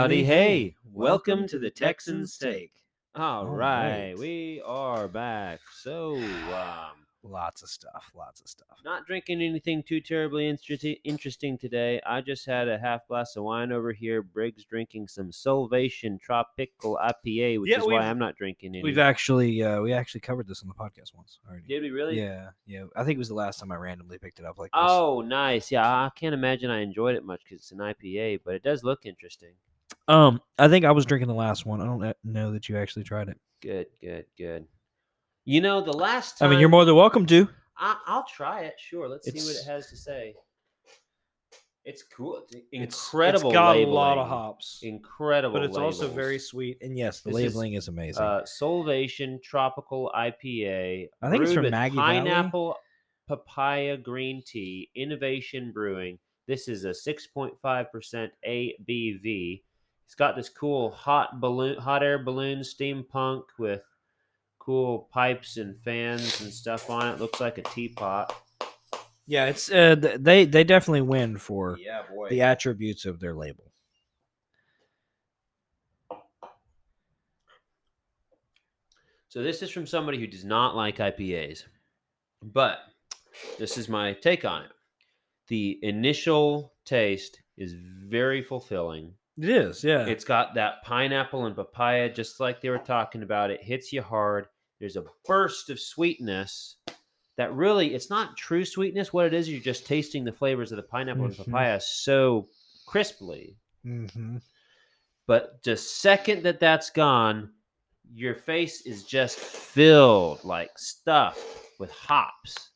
Howdy, hey, welcome to the Texans Take. All All right, right. we are back. So, um, Lots of stuff. Lots of stuff. not drinking anything too terribly interesti- interesting today. I just had a half glass of wine over here. Briggs drinking some Solvation Tropical IPA, which Yeah, is why I'm not drinking any. We've actually uh, we actually covered this on the podcast once already. Did we really? Yeah, yeah. I think it was the last time I randomly picked it up like this. Oh, nice. Yeah, I can't imagine I enjoyed it much because it's an IPA, but it does look interesting. Um, I think I was drinking the last one. I don't know that you actually tried it. Good, good, good. You know, the last I mean, you're more than welcome to. I, I'll try it. Sure. Let's see what it has to say. It's cool. It's It's- incredible. It's got a lot of hops, Incredible. but it's also very sweet. And yes, the This labeling is, amazing. Uh, Solvation Tropical IPA. I think it's from Maggie Valley. Pineapple papaya green tea. Innovation Brewing. This is a 6.5% ABV. It's got this cool hot balloon, hot air balloon steampunk with cool pipes and fans and stuff on it. Looks like a teapot. yeah, it's uh, they they definitely win for Yeah, boy. the attributes of their label. So this is from somebody who does not like IPAs, but this is my take on it. The initial taste is very fulfilling. It is, yeah. It's got that pineapple and papaya, just like they were talking about. It hits you hard. There's a burst of sweetness that really, it's not true sweetness. What it is, you're just tasting the flavors of the pineapple Mhm. and papaya so crisply. mm-hmm. But the second that that's gone, your face is just filled, like stuffed with hops.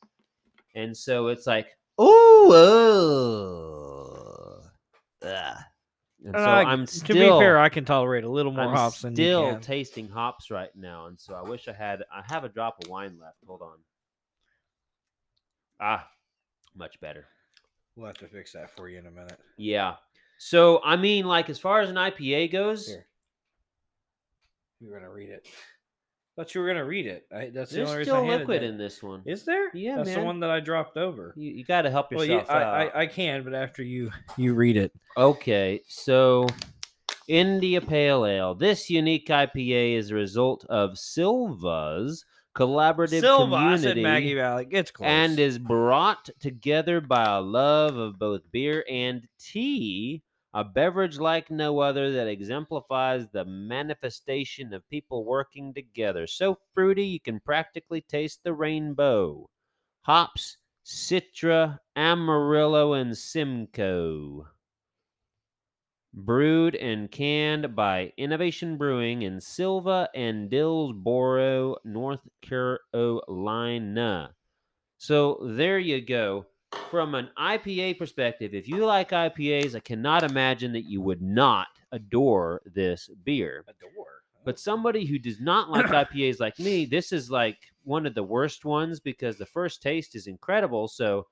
And so it's like, ooh, oh. And so I'm Uh, to be fair, I can tolerate a little more I'm hops than you still can. tasting hops right now. And so I wish I had, I have a drop of wine left. Hold on. Ah, much better. We'll have to fix that for you in a minute. Yeah. So, I mean, like, as far as an IPA goes, Here. You were gonna read it. Thought you were gonna read it. I, that's the There's only reason still handed liquid in this one. Is there? Yeah, that's man. the one that I dropped over. You, you got to help Well, yourself yeah, I. I, I can, but after you you read it, okay, so India Pale Ale. This unique IPA is a result of Sylva's collaborative Sylva. Community Maggie Valley. It's close. and is brought together by a love of both beer and tea. A beverage like no other that exemplifies the manifestation of people working together. So fruity, you can practically taste the rainbow. Hops, Citra, Amarillo, and Simcoe. Brewed and canned by Innovation Brewing in Sylva and Dillsboro, North Carolina. So there you go. From an IPA perspective, if you like IPAs, I cannot imagine that you would not adore this beer. Adore. But oh. somebody who does not like IPAs like me, this is like one of the worst ones because the first taste is incredible. So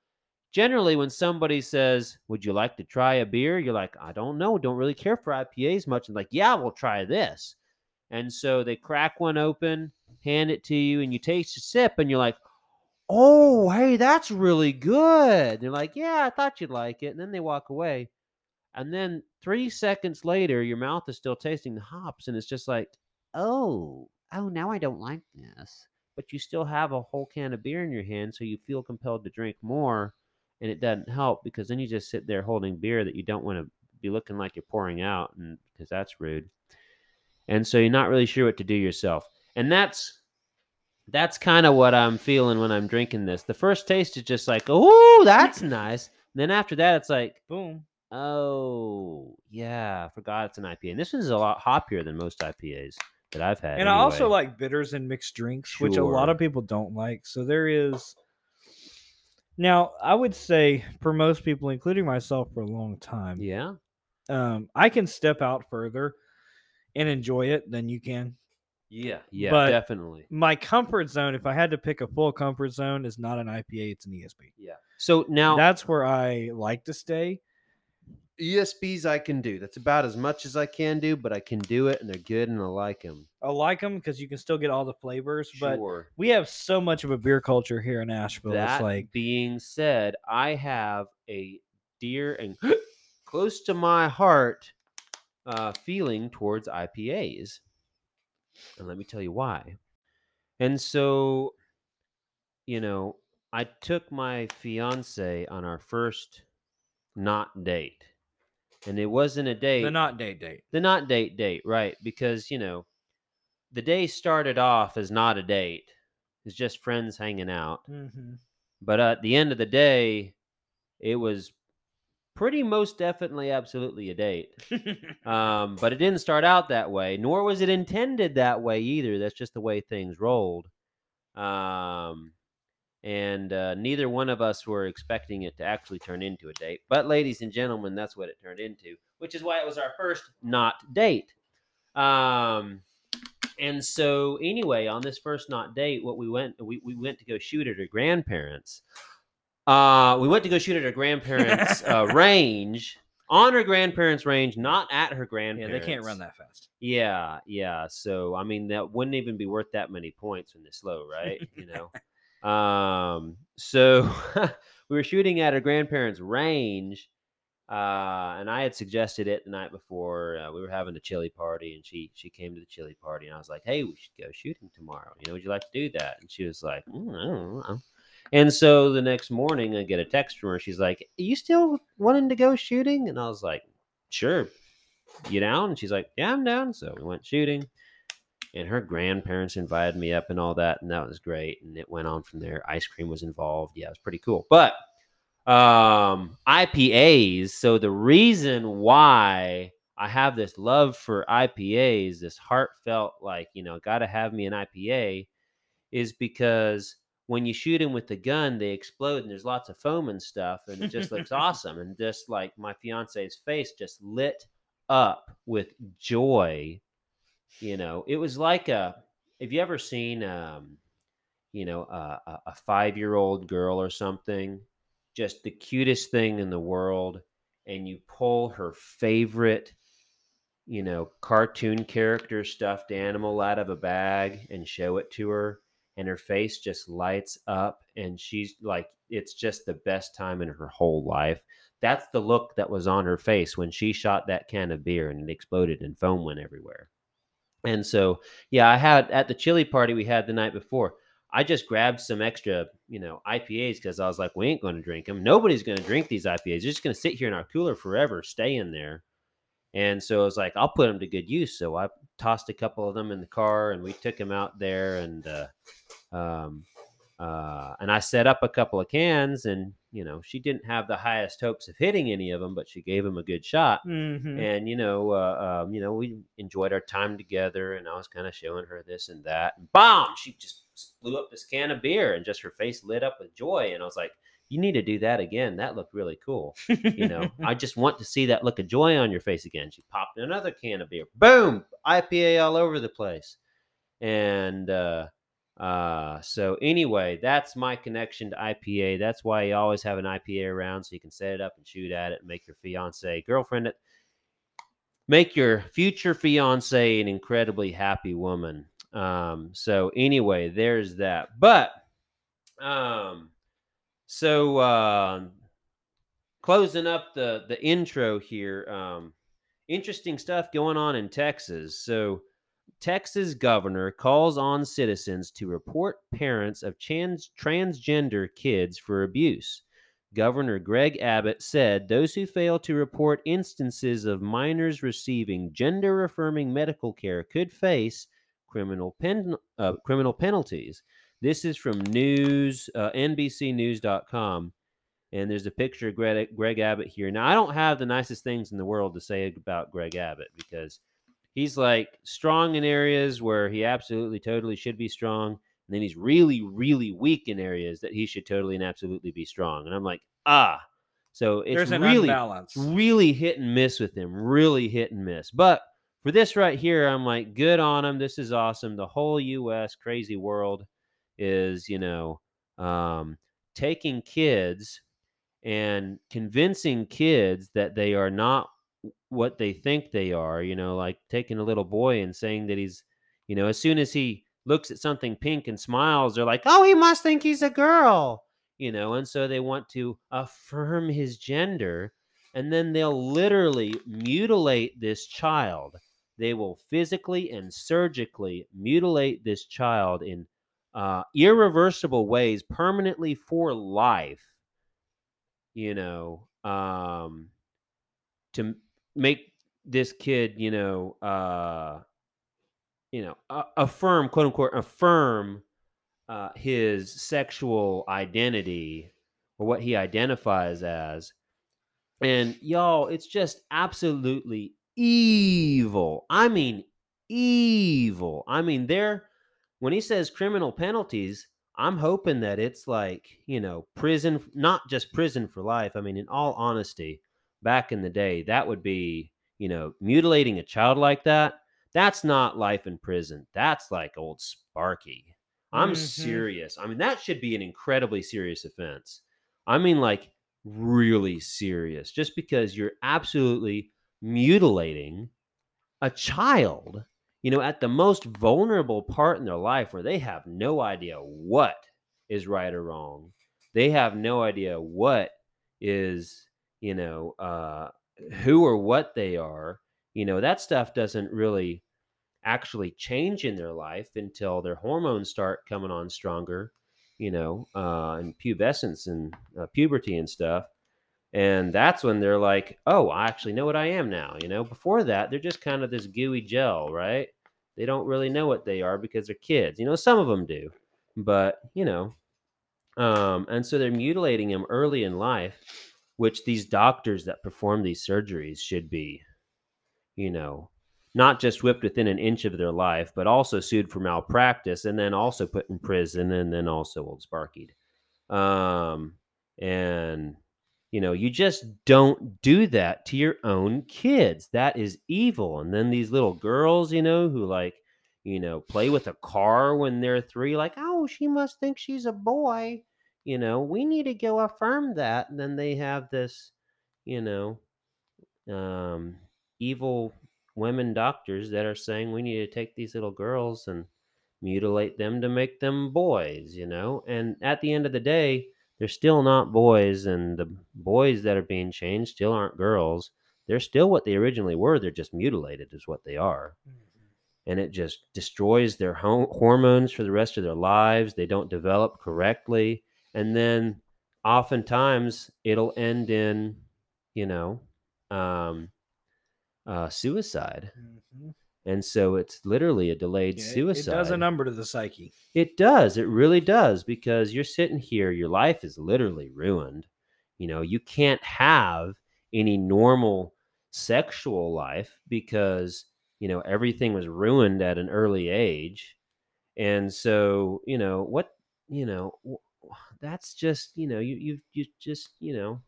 generally when somebody says, "Would you like to try a beer?" you're like, "I don't know, don't really care for IPAs much." And like, "Yeah, we'll try this." And so they crack one open, hand it to you, and you taste a sip and you're like, "Oh, hey, that's really good." They're like, "Yeah, I thought you'd like it." And then they walk away. And then 3 seconds later, your mouth is still tasting the hops and it's just like, "Oh, oh, now I don't like this." But you still have a whole can of beer in your hand, so you feel compelled to drink more and it doesn't help because then you just sit there holding beer that you don't want to be looking like you're pouring out and because that's rude and so you're not really sure what to do yourself and that's that's kind of what i'm feeling when i'm drinking this the first taste is just like oh that's nice and then after that it's like Boom. oh yeah i forgot it's an ipa and this is a lot hoppier than most ipas that i've had And I also like bitters and mixed drinks, which a lot of people don't like. So there is. Now, I would say for most people, including myself, for a long time, yeah um, I can step out further and enjoy it than you can. Yeah yeah But- definitely My comfort zone, if I had to pick a full comfort zone, is not an IPA; it's an ESB. yeah so now That's where I like to stay. ESBs I can do. That's about as much as I can do, but I can do it and they're good and I like them. I like them because you can still get all the flavors, but Sure. we have so much of a beer culture here in Asheville. That it's like being said, I have a dear and close to my heart uh, feeling towards IPAs. And let me tell you why. And so, you know, I took my fiance on our first not date. And it wasn't a date. The not date date. the not date date, right? Because, you know, the day started off as not a date. It's just friends hanging out. Mm-hmm. But at the end of the day, it was pretty most definitely absolutely a date. Um, but it didn't start out that way, nor was it intended that way either. That's just the way things rolled. Um, and uh, neither one of us were expecting it to actually turn into a date. But, ladies and gentlemen, that's what it turned into, which is why it was our first not date. Um, and so, anyway, on this first not date, what we went we, we went to go shoot at her grandparents. Uh, we went to go shoot at her grandparents' uh, range on her grandparents' range, not at her grandparents. yeah, they can't run that fast. Yeah, yeah. So I mean, that wouldn't even be worth that many points when they're slow, right? you know. Um. So we were shooting at her grandparents' range, uh, and I had suggested it the night before. Uh, we were having a chili party, and she she came to the chili party, and I was like, "Hey, we should go shooting tomorrow. You know, would you like to do that?" And she was like, "Mm, "I don't know." And so the next morning, I get a text from her. She's like, "Are you still wanting to go shooting?" And I was like, "Sure." You down? And she's like, Yeah, I'm down. So we went shooting. And her grandparents invited me up and all that, and that was great. And it went on from there. Ice cream was involved. Yeah, it was pretty cool. But um IPAs, so the reason why I have this love for IPAs, this heartfelt, like, you know, gotta have me an IPA, is because when you shoot them with the gun, they explode and there's lots of foam and stuff, and it just looks awesome. And just like my fiance's face just lit up with joy. You know, it was like a. Have you ever seen, um, you know, a, a, a five year old girl or something, just the cutest thing in the world, and you pull her favorite, you know, cartoon character stuffed animal out of a bag and show it to her, and her face just lights up, and she's like, it's just the best time in her whole life that's the look that was on her face when she shot that can of beer and it exploded and foam went everywhere. And so, yeah, I had at the chili party we had the night before. I just grabbed some extra, you know, IPAs because I was like, we ain't going to drink them. Nobody's going to drink these IPAs. They're just going to sit here in our cooler forever, stay in there. And so I was like, I'll put them to good use. So I tossed a couple of them in the car and we took them out there and, uh, um, uh, and I set up a couple of cans, and you know she didn't have the highest hopes of hitting any of them, but she gave them a good shot. Mm-hmm. And you know, uh, um, you know, we enjoyed our time together, and I was kind of showing her this and that. And bomb! She just blew up this can of beer, and just her face lit up with joy. And I was like, "You need to do that again. That looked really cool." You know, I just want to see that look of joy on your face again. She popped another can of beer. Boom! IPA all over the place. And uh, uh, so anyway, that's my connection to IPA. That's why you always have an IPA around so you can set it up and shoot at it and make your fiance, girlfriend, it, make your future fiance an incredibly happy woman. Um, so anyway, there's that. But um, so uh, closing up the the intro here, um, interesting stuff going on in Texas. So Texas governor calls on citizens to report parents of trans- transgender kids for abuse. Governor Greg Abbott said those who fail to report instances of minors receiving gender affirming medical care could face criminal, pen- uh, criminal penalties. This is from news, uh, NBCnews.com. And there's a picture of Greg, Greg Abbott here. Now, I don't have the nicest things in the world to say about Greg Abbott because he's like strong in areas where he absolutely totally should be strong and then he's really really weak in areas that he should totally and absolutely be strong and i'm like ah so it's There's an really unbalance. really hit and miss with him really hit and miss but for this right here i'm like good on him this is awesome the whole us crazy world is you know um, taking kids and convincing kids that they are not what they think they are, you know, like taking a little boy and saying that he's, you know, as soon as he looks at something pink and smiles, they're like, oh, he must think he's a girl, you know, and so they want to affirm his gender and then they'll literally mutilate this child. They will physically and surgically mutilate this child in uh, irreversible ways, permanently for life. You know, um, to make this kid, you know, uh, you know, affirm, quote unquote, affirm uh, his sexual identity or what he identifies as. And y'all, it's just absolutely evil. I mean, evil. I mean, they're when he says criminal penalties, I'm hoping that it's like, you know, prison, not just prison for life. I mean, in all honesty, back in the day, that would be, you know, mutilating a child like that. That's not life in prison. That's like old Sparky. I'm Mhm. serious. I mean, that should be an incredibly serious offense. I mean, like, really serious, just because you're absolutely mutilating a child, you know, at the most vulnerable part in their life where they have no idea what is right or wrong. They have no idea what is, you know, uh, who or what they are. You know, that stuff doesn't really actually change in their life until their hormones start coming on stronger, you know, uh, and pubescence and uh, puberty and stuff. And that's when they're like, oh, I actually know what I am now. You know, before that, they're just kind of this gooey gel, right? They don't really know what they are because they're kids. You know, some of them do, but, you know, um, and so they're mutilating them early in life, which these doctors that perform these surgeries should be, you know, not just whipped within an inch of their life, but also sued for malpractice and then also put in prison and then also old Sparkied. Um, and you know, you just don't do that to your own kids. That is evil. And then these little girls, you know, who like, you know, play with a car when they're three, like, oh, she must think she's a boy. You know, we need to go affirm that. And then they have this, you know, um, evil women doctors that are saying we need to take these little girls and mutilate them to make them boys, you know? And at the end of the day, they're still not boys, and the boys that are being changed still aren't girls. They're still what they originally were. They're just mutilated, is what they are. And it just destroys their ho- hormones for the rest of their lives. They don't develop correctly. And then oftentimes it'll end in, you know, um, uh, suicide. Mhm. And so it's literally a delayed Yeah, suicide. It does a number to the psyche. It does. It really does because you're sitting here, your life is literally ruined. You know, you can't have any normal sexual life because, you know, everything was ruined at an early age. And so, you know, what, you know, that's just, you know, you you you just, you know,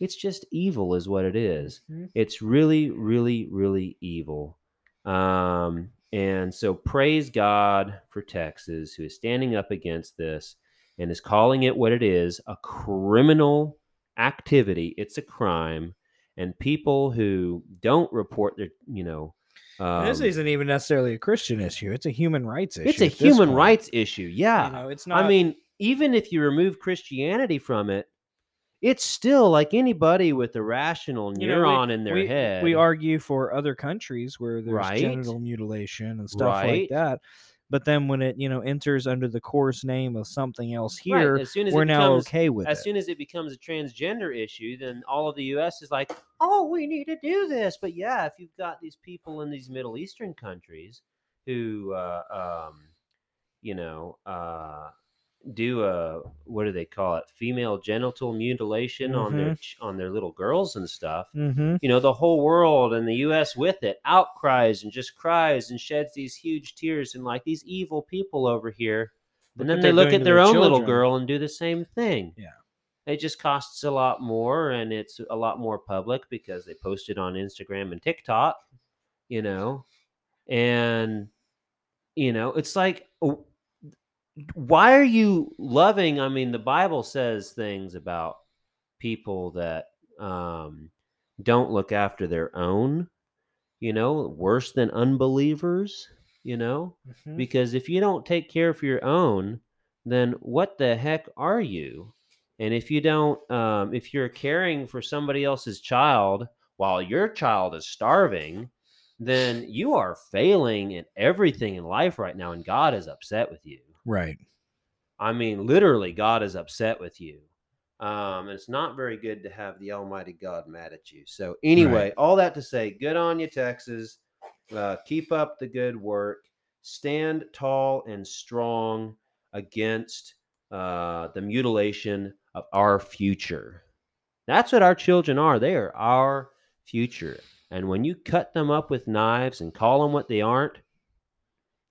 it's just evil is what it is Mhm. it's really really really evil um and so praise god for texas who is standing up against this and is calling it what it is a criminal activity it's a crime and people who don't report their you know And this um, isn't even necessarily a Christian issue. It's a human rights issue. it's a human point. rights issue yeah You know, it's not. I mean, even if you remove Christianity from it, it's still like anybody with a rational you know, we- neuron in their we, head. We argue for other countries where there's Right. genital mutilation and stuff Right. like that. But then when it you know enters under the coarse name of something else Right, here, As soon as we're now becomes, okay with it. as it. soon as it becomes a transgender issue, then all of the U.S. is like, "Oh, we need to do this." But yeah, if you've got these people in these Middle Eastern countries who, uh, um, you know, uh, do a what do they call it? Female genital mutilation on their on their little girls and stuff. mm-hmm. you know the whole world and the US with it outcries and just cries and sheds these huge tears and like these evil people over here and then they look at their own little girl and do the same thing Yeah. it just costs a lot more and it's a lot more public because they post it on Instagram and TikTok you know and you know it's like w- why are you loving i mean the bible says things about people that um don't look after their own you know worse than unbelievers you know Mhm. because if you don't take care of your own then what the heck are you And if you don't, um, if you're caring for somebody else's child while your child is starving, then you are failing in everything in life right now, and God is upset with you. Right. I mean, literally, God is upset with you. Um, and it's not very good to have the Almighty God mad at you. So, anyway, all that to say, good on you, Texas. Uh, keep up the good work. Stand tall and strong against uh, the mutilation of our future. That's what our children are. They are our future. And when you cut them up with knives and call them what they aren't,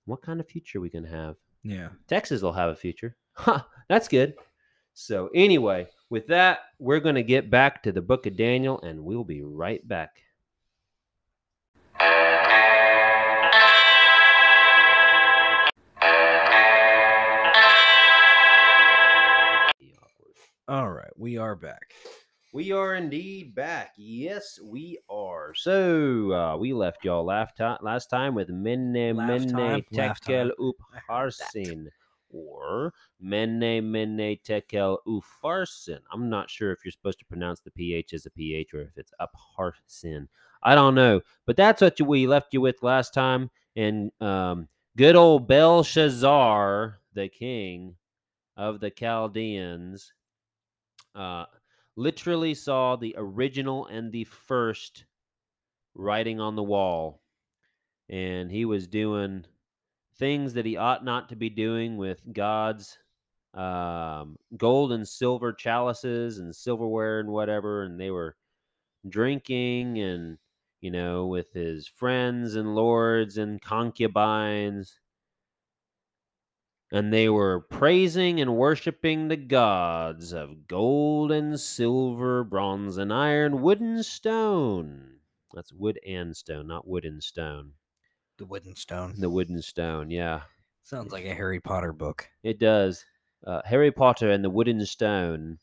what kind of future are we going to have? Yeah. Texas will have a future. Huh, that's good. So, anyway, with that, we're going to get back to the book of Daniel and we'll be right back. All right, we are back. We are indeed back. Yes, we are. So uh, we left y'all last time, last time with Mene Laugh laugh Tekel time. I heard that. Upharsin or Mene Mene Tekel Upharsin. I'm not sure if you're supposed to pronounce the PH as a PH or if it's Upharsin. I don't know. But that's what we left you with last time. And um, good old Belshazzar, the king of the Chaldeans, uh, literally saw the original and the first writing on the wall. And he was doing things that he ought not to be doing with God's um, gold and silver chalices and silverware and whatever. And they were drinking and, you know, with his friends and lords and concubines. And they were praising and worshiping the gods of gold and silver, bronze and iron, wood and stone. That's wood and stone, not wood and stone. The wooden stone. The wooden stone, yeah. Sounds like a Harry Potter book. It does. Uh, Harry Potter and the Wooden Stone.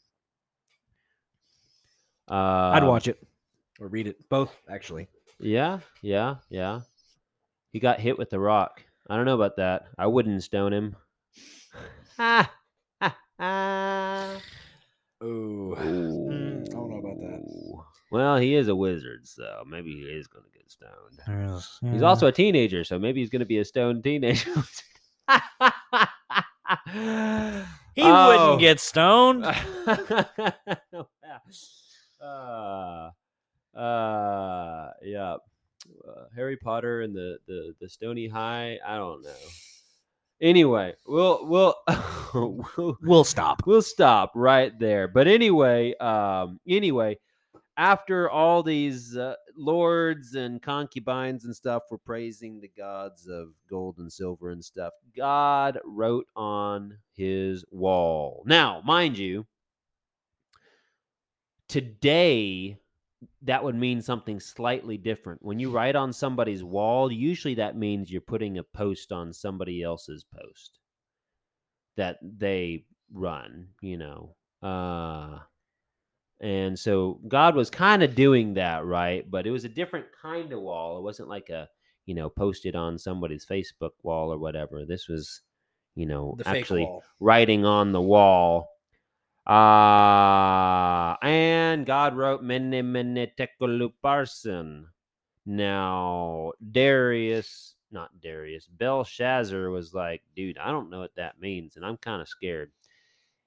Uh, I'd watch it or read it. Both, actually. Yeah, yeah, yeah. He got hit with the rock. I don't know about that. I wouldn't stone him. Ha! Ha! ha. Ooh. Mm, I don't know about that. Well, he is a wizard, so maybe he is going to get stoned. Mm. He's also a teenager, so maybe he's going to be a stoned teenager. He Oh. wouldn't get stoned. uh, uh, yeah. Uh, Harry Potter and the, the the Stony High. I don't know. Anyway, we'll we'll we'll We'll stop. we'll stop right there. But anyway, um, anyway, after all these uh, lords and concubines and stuff were praising the gods of gold and silver and stuff, God wrote on his wall. Now, mind you, today that would mean something slightly different. When you write on somebody's wall, usually that means you're putting a post on somebody else's post that they run, you know. Uh and so God was kind of doing that, right? But it was a different kind of wall. It wasn't like a, you know, posted on somebody's Facebook wall or whatever. This was, you know, The actually writing on the wall. Uh, and God wrote Mene Tekel Upharsin. Now, Darius, not Darius, Belshazzar was like, dude, I don't know what that means, and I'm kind of scared.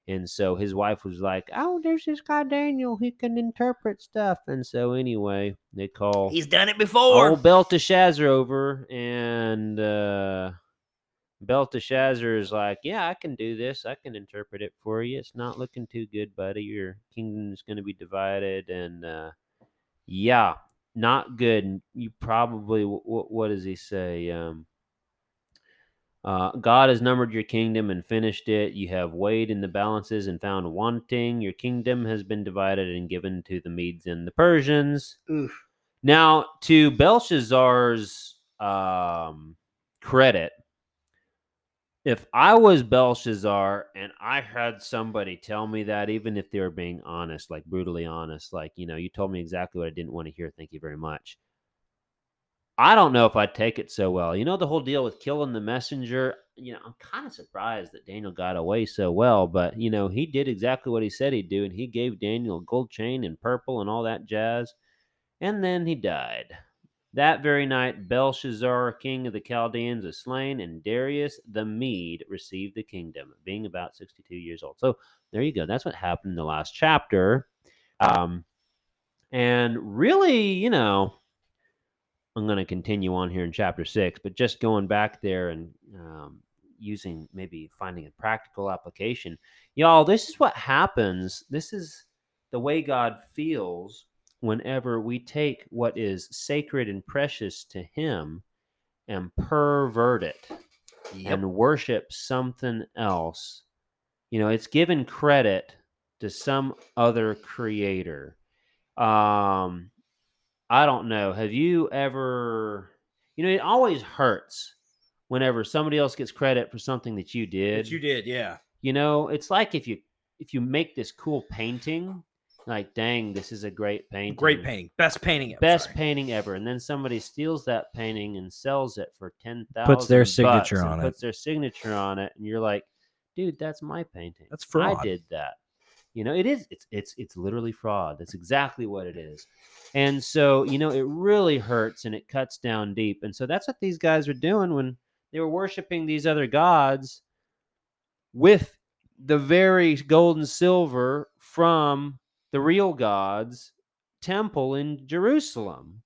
And so his wife was like, oh, there's this guy Daniel. He can interpret stuff. And so, anyway, they call He's done it before. old Belteshazzar over, and uh, Belteshazzar is like, "Yeah, I can do this. I can interpret it for you. It's not looking too good, buddy. Your kingdom's going to be divided, and uh, yeah, not good. You probably what, what does he say? Um, uh, God has numbered your kingdom and finished it. You have weighed in the balances and found wanting. Your kingdom has been divided and given to the Medes and the Persians. Oof. Now, to Belshazzar's um, credit, if I was Belshazzar and I had somebody tell me that, even if they were being honest, like brutally honest, like, you know, you told me exactly what I didn't want to hear, thank you very much. I don't know if I'd take it so well. You know, the whole deal with killing the messenger, you know, I'm kind of surprised that Daniel got away so well, but you know, he did exactly what he said he'd do, and he gave Daniel a gold chain and purple and all that jazz, and then he died. That very night, Belshazzar, king of the Chaldeans, was slain, and Darius the Mede received the kingdom, being about 62 years old. So there you go. That's what happened in the last chapter. Um, and really, you know, I'm going to continue on here in chapter six, but just going back there and um, using maybe finding a practical application. Y'all, this is what happens. This is the way God feels whenever we take what is sacred and precious to Him and pervert it and worship something else. You know, it's given credit to some other creator. Um, I don't know. Have you ever, you know, it always hurts whenever somebody else gets credit for something that you did. That you did, yeah. You know, it's like if you if you make this cool painting, like dang, this is a great painting. Great painting. Best painting ever. Best Sorry. painting ever. And then somebody steals that painting and sells it for ten thousand. Puts their signature on it. Puts their signature on it, and you're like, dude, that's my painting. That's fraud. I did that. You know, it is. It's it's it's literally fraud. That's exactly what it is. And so, you know, it really hurts and it cuts down deep. And so that's what these guys are doing when they were worshiping these other gods with the very gold and silver from the real God's temple in Jerusalem.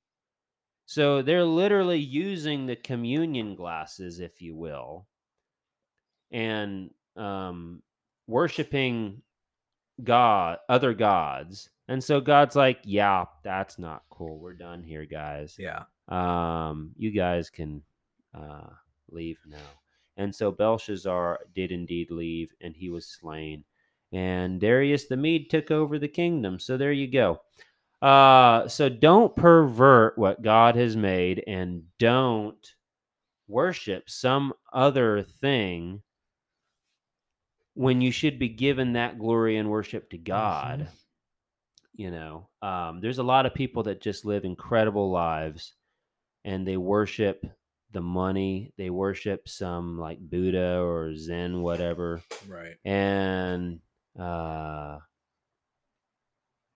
So they're literally using the communion glasses, if you will, and um, worshiping God, other gods. And so God's like, yeah, that's not cool. We're done here, guys. Yeah. Um, you guys can uh, leave now. And so Belshazzar did indeed leave, and he was slain. And Darius the Mede took over the kingdom. So there you go. Uh, so don't pervert what God has made, and don't worship some other thing when you should be given that glory and worship to God. Mhm. You know, um, there's a lot of people that just live incredible lives and they worship the money, they worship some like Buddha or Zen, whatever, Right. and uh,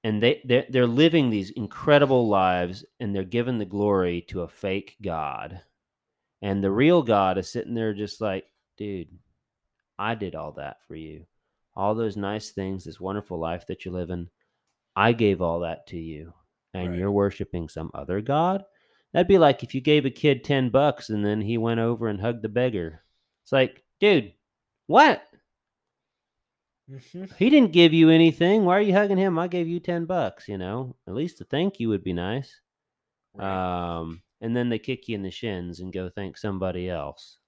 and they they're, they're living these incredible lives and they're giving the glory to a fake god. And the real god is sitting there just like dude i did all that for you. All those nice things this wonderful life that you're living i gave all that to you and Right. you're worshiping some other god? That'd be like if you gave a kid 10 bucks and then he went over and hugged the beggar. It's like dude what Mhm. he didn't give you anything. Why are you hugging him? I gave you 10 bucks, you know? At least a thank you would be nice. Right. Um, and then they kick you in the shins and go thank somebody else.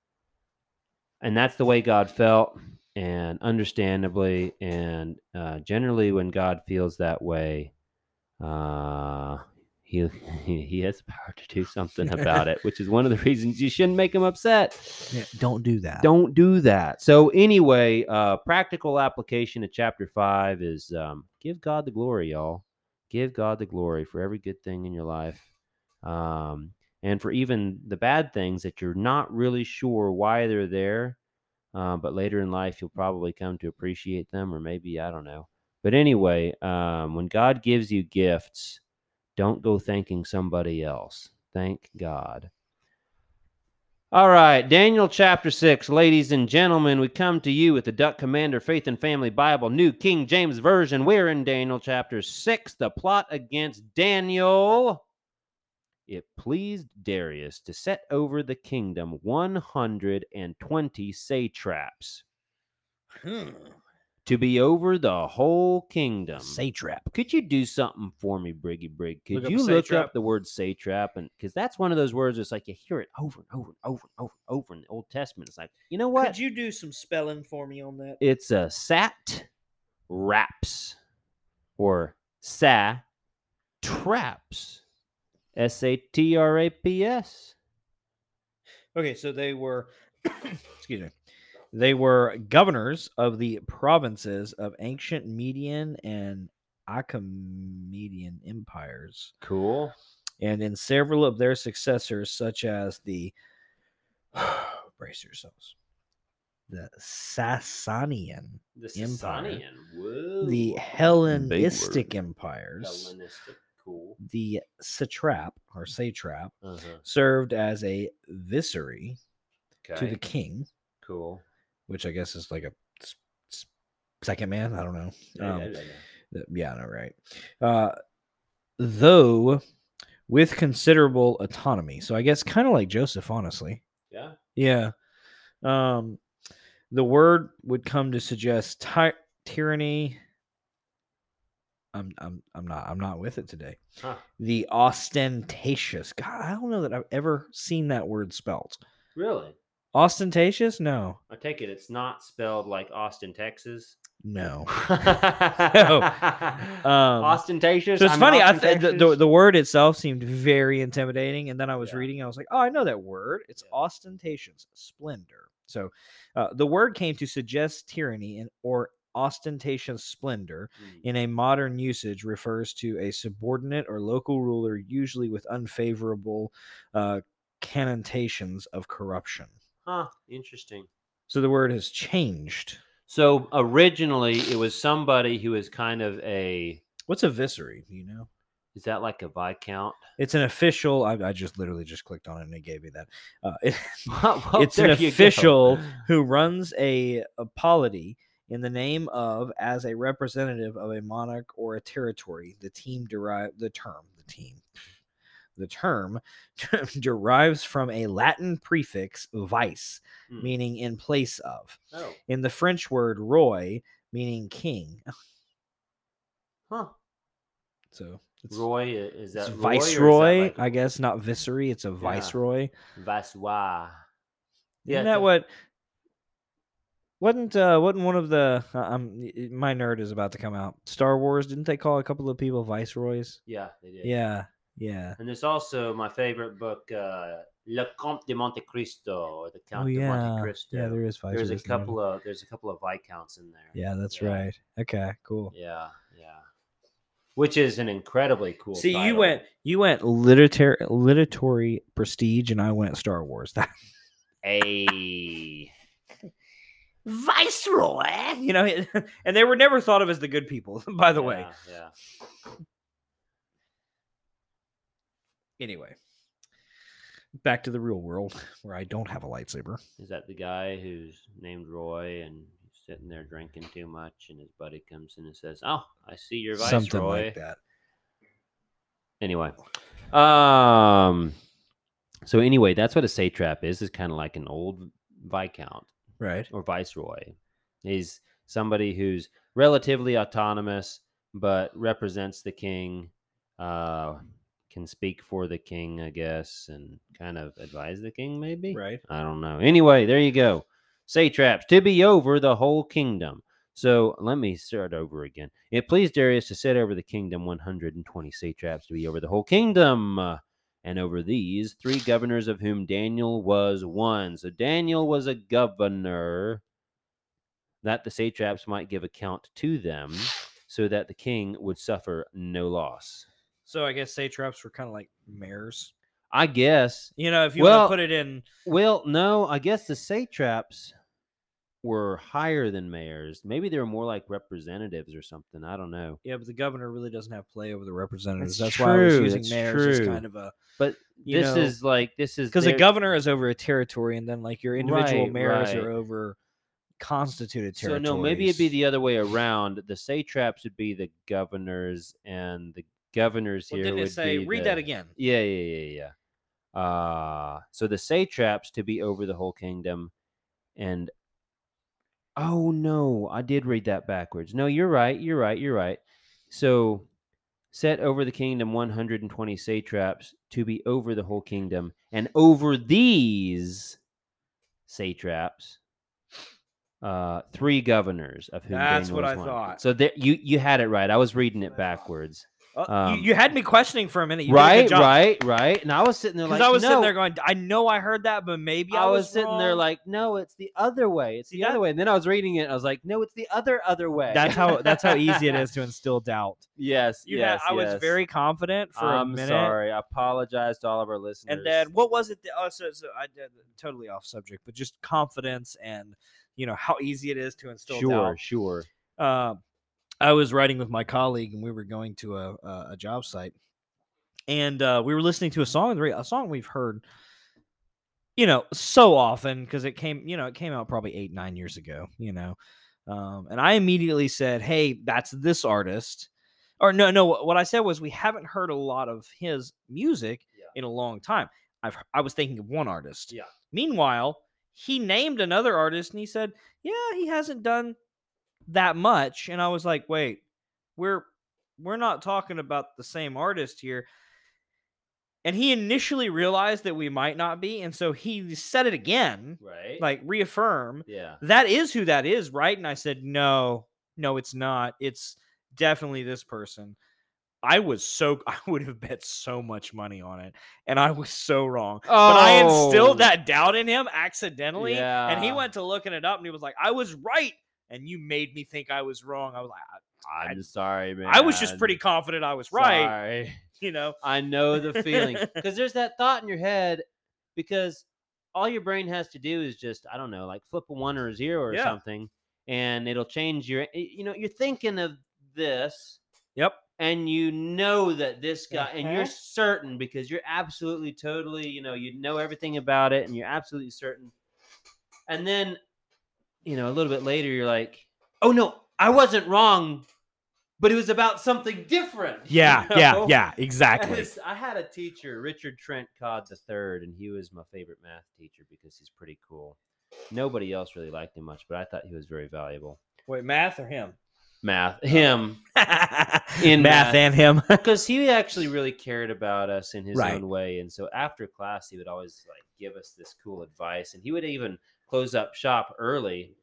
And that's the way God felt. And understandably, and uh, generally, when God feels that way, uh, he, he has the power to do something about it, which is one of the reasons you shouldn't make him upset. Yeah, don't do that. Don't do that. So anyway, uh, practical application of chapter five is um, give God the glory, y'all. Give God the glory for every good thing in your life, um, and for even the bad things that you're not really sure why they're there. Uh, but later in life, you'll probably come to appreciate them, or maybe I don't know. But anyway, um, when God gives you gifts, don't go thanking somebody else. Thank God. All right, Daniel chapter 6. Ladies and gentlemen, we come to you with the Duck Commander Faith and Family Bible, New King James Version. We're in Daniel chapter 6, the plot against Daniel. It pleased Darius to set over the kingdom 120 satraps Hmm. To be over the whole kingdom. Satrap. Could you do something for me, Briggy Brig? Could Look up you look up the word satrap? And because that's one of those words, it's like you hear it over and over and over and over and over in the Old Testament. It's like, you know what? Could you do some spelling for me on that? it's a sat raps or sa traps. S A T R A P S. Okay, so they were, excuse me, they were governors of the provinces of ancient Median and Achaemenian empires, Cool. and in several of their successors, such as the brace yourselves, the Sassanian, The Empire. Whoa. the. Hellenistic empires, Hellenistic. Cool. the satrap or satrap Uh-huh. served as a viceroy Okay. to the king, cool. Which I guess is like a second man. I don't know. Yeah, Um, yeah, yeah, yeah. yeah, know, right? Uh, though with considerable autonomy. So I guess kind of like Joseph, honestly. Yeah. Yeah. Um, the word would come to suggest ty- tyranny. I'm I'm I'm not I'm not with it today. Huh. The ostentatious. God, I don't know that I've ever seen that word spelt. Really? Ostentatious? No, I take it it's not spelled like Austin, Texas. no. no. Um, Ostentatious. So it's I'm funny. I th- the, the the word itself seemed very intimidating, and then I was Yeah. reading. I was like, "Oh, I know that word. It's Yeah. ostentatious, splendor." So, uh, the word came to suggest tyranny and or ostentatious splendor. Mm. In a modern usage, refers to a subordinate or local ruler, usually with unfavorable uh, connotations of corruption. Huh. Interesting. So the word has changed. So originally it was somebody who is kind of a What's a viceroy? Do you know? is that like a viscount? It's an official. I, I just literally just clicked on it and it gave me that. Uh, it- Well, it's an go. official who runs a, a polity in the name of as a representative of a monarch or a territory. The team derive the term the team. The term derives from a Latin prefix vice, Hmm. meaning in place of. Oh, In the French word roi, meaning king. huh. So it's, Roy is that Roy or is that viceroy, like I guess, not viceroy. It's a viceroy. Viceroy. Isn't that a- what? Wasn't uh wasn't one of the uh, um y- y- my nerd is about to come out. Star Wars didn't they call a couple of people viceroys? Yeah, they did. Yeah, yeah. And there's also my favorite book, uh, Le Comte de Monte Cristo, or the Count oh de yeah, Monte Cristo. yeah. There is there's a in there. couple of there's a couple of viscounts in there. Yeah, that's Yeah. right. Okay, cool. Yeah, yeah. Which is an incredibly cool. See, you went you went literary literary prestige, and I went Star Wars. That a viceroy, you know, and they were never thought of as the good people. By the way, Yeah. Anyway, back to the real world where I don't have a lightsaber. Is that the guy who's named Roy and sitting there drinking too much, and his buddy comes in and says, "Oh, I see your viceroy." Something like that. Anyway, um, so anyway, that's what a satrap is. Is kind of like an old viscount Right. or viceroy. He's somebody who's relatively autonomous, but represents the king. Uh, can speak for the king, I guess, and kind of advise the king, maybe. Right. I don't know. Anyway, there you go. Satraps to be over the whole kingdom. So let me start over again. It pleased Darius to set over the kingdom 120 satraps to be over the whole kingdom, uh, and over these three governors, of whom Daniel was one. So Daniel was a governor, that the satraps might give account to them, so that the king would suffer no loss. So I guess satraps were kind of like mayors. I guess. You know, if you Well- want to put it in, Well, no, I guess the satraps were higher than mayors. Maybe they were more like representatives or something. I don't know. yeah, but the governor really doesn't have play over the representatives. That's That's, why I was using that's mayors as true. kind of a But this know, is like this is because their- governor is over a territory, and then like your individual Right, mayors right. are over constituted territories. So no, maybe it'd be the other way around. The satraps would be the governors, and the governors Well, here didn't would it say? Read the- that again. Yeah, yeah, yeah, yeah. Uh so the satraps to be over the whole kingdom, and oh no, I did read that backwards. No, you're right. You're right. You're right. So set over the kingdom 120 satraps to be over the whole kingdom, and over these satraps, uh, three governors of whom That's Daniel what I one. thought. So there, you you had it right. I was reading it backwards. Uh, Um, you, you had me questioning for a minute. You right, right, right. And I was sitting there like, I was no. sitting there going, I know I heard that, but maybe I, I was sitting there like, no, it's the other way. It's the that- other way. And then I was reading it. And I was like, no, it's the other other way. that's how that's how easy it is to instill doubt. yes, You yes. had, I was very confident for I'm a minute. sorry. I apologize to all of our listeners. And then what was it? That, oh, so, so I totally off subject, but just confidence and you know how easy it is to instill sure, doubt. sure. uh, I was riding with my colleague, and we were going to a a, a job site, and uh, we were listening to a song, a song we've heard, you know, so often because it came, you know, it came out probably eight nine years ago, you know, um, and I immediately said, "Hey, that's this artist." Or no, no. What I said was we haven't heard a lot of his music Yeah. in a long time. I've I was thinking of one artist. Yeah. Meanwhile, he named another artist and he said, "Yeah, he hasn't done that much." And I was like, "Wait, we're we're not talking about the same artist here." And he initially realized that we might not be, and so he said it again, Right. like reaffirm yeah. that is who that is, right? And I said, no, no, it's not. It's definitely this person. I was so I would have bet so much money on it, and I was so wrong. But I instilled Oh. that doubt in him accidentally, and he went to looking it up, and he was like, "I was right," and you made me think I was wrong. I was like, I, I'm sorry, man. I was just pretty confident I was right, Sorry. you know. I know the feeling because there's that thought in your head because all your brain has to do is just I don't know, like flip a one or a zero or Yeah. something, and it'll change your. You know, you're thinking of this, Yep. and you know that this guy, and you're Uh-huh. certain because you're absolutely, totally, you know, you know everything about it, and you're absolutely certain. And then, you know, a little bit later, you're like, "Oh no, I wasn't wrong." But it was about something different. Yeah, yeah, know? yeah, And exactly. it's- I had a teacher, Richard Trent Codd the third, and he was my favorite math teacher because he's pretty cool. Nobody else really liked him much, but I thought he was very valuable. Wait, math or him? Math, oh. him, In math, math. and him. because he actually really cared about us in his Right. own way. And so after class, he would always like give us this cool advice, and he would even close up shop early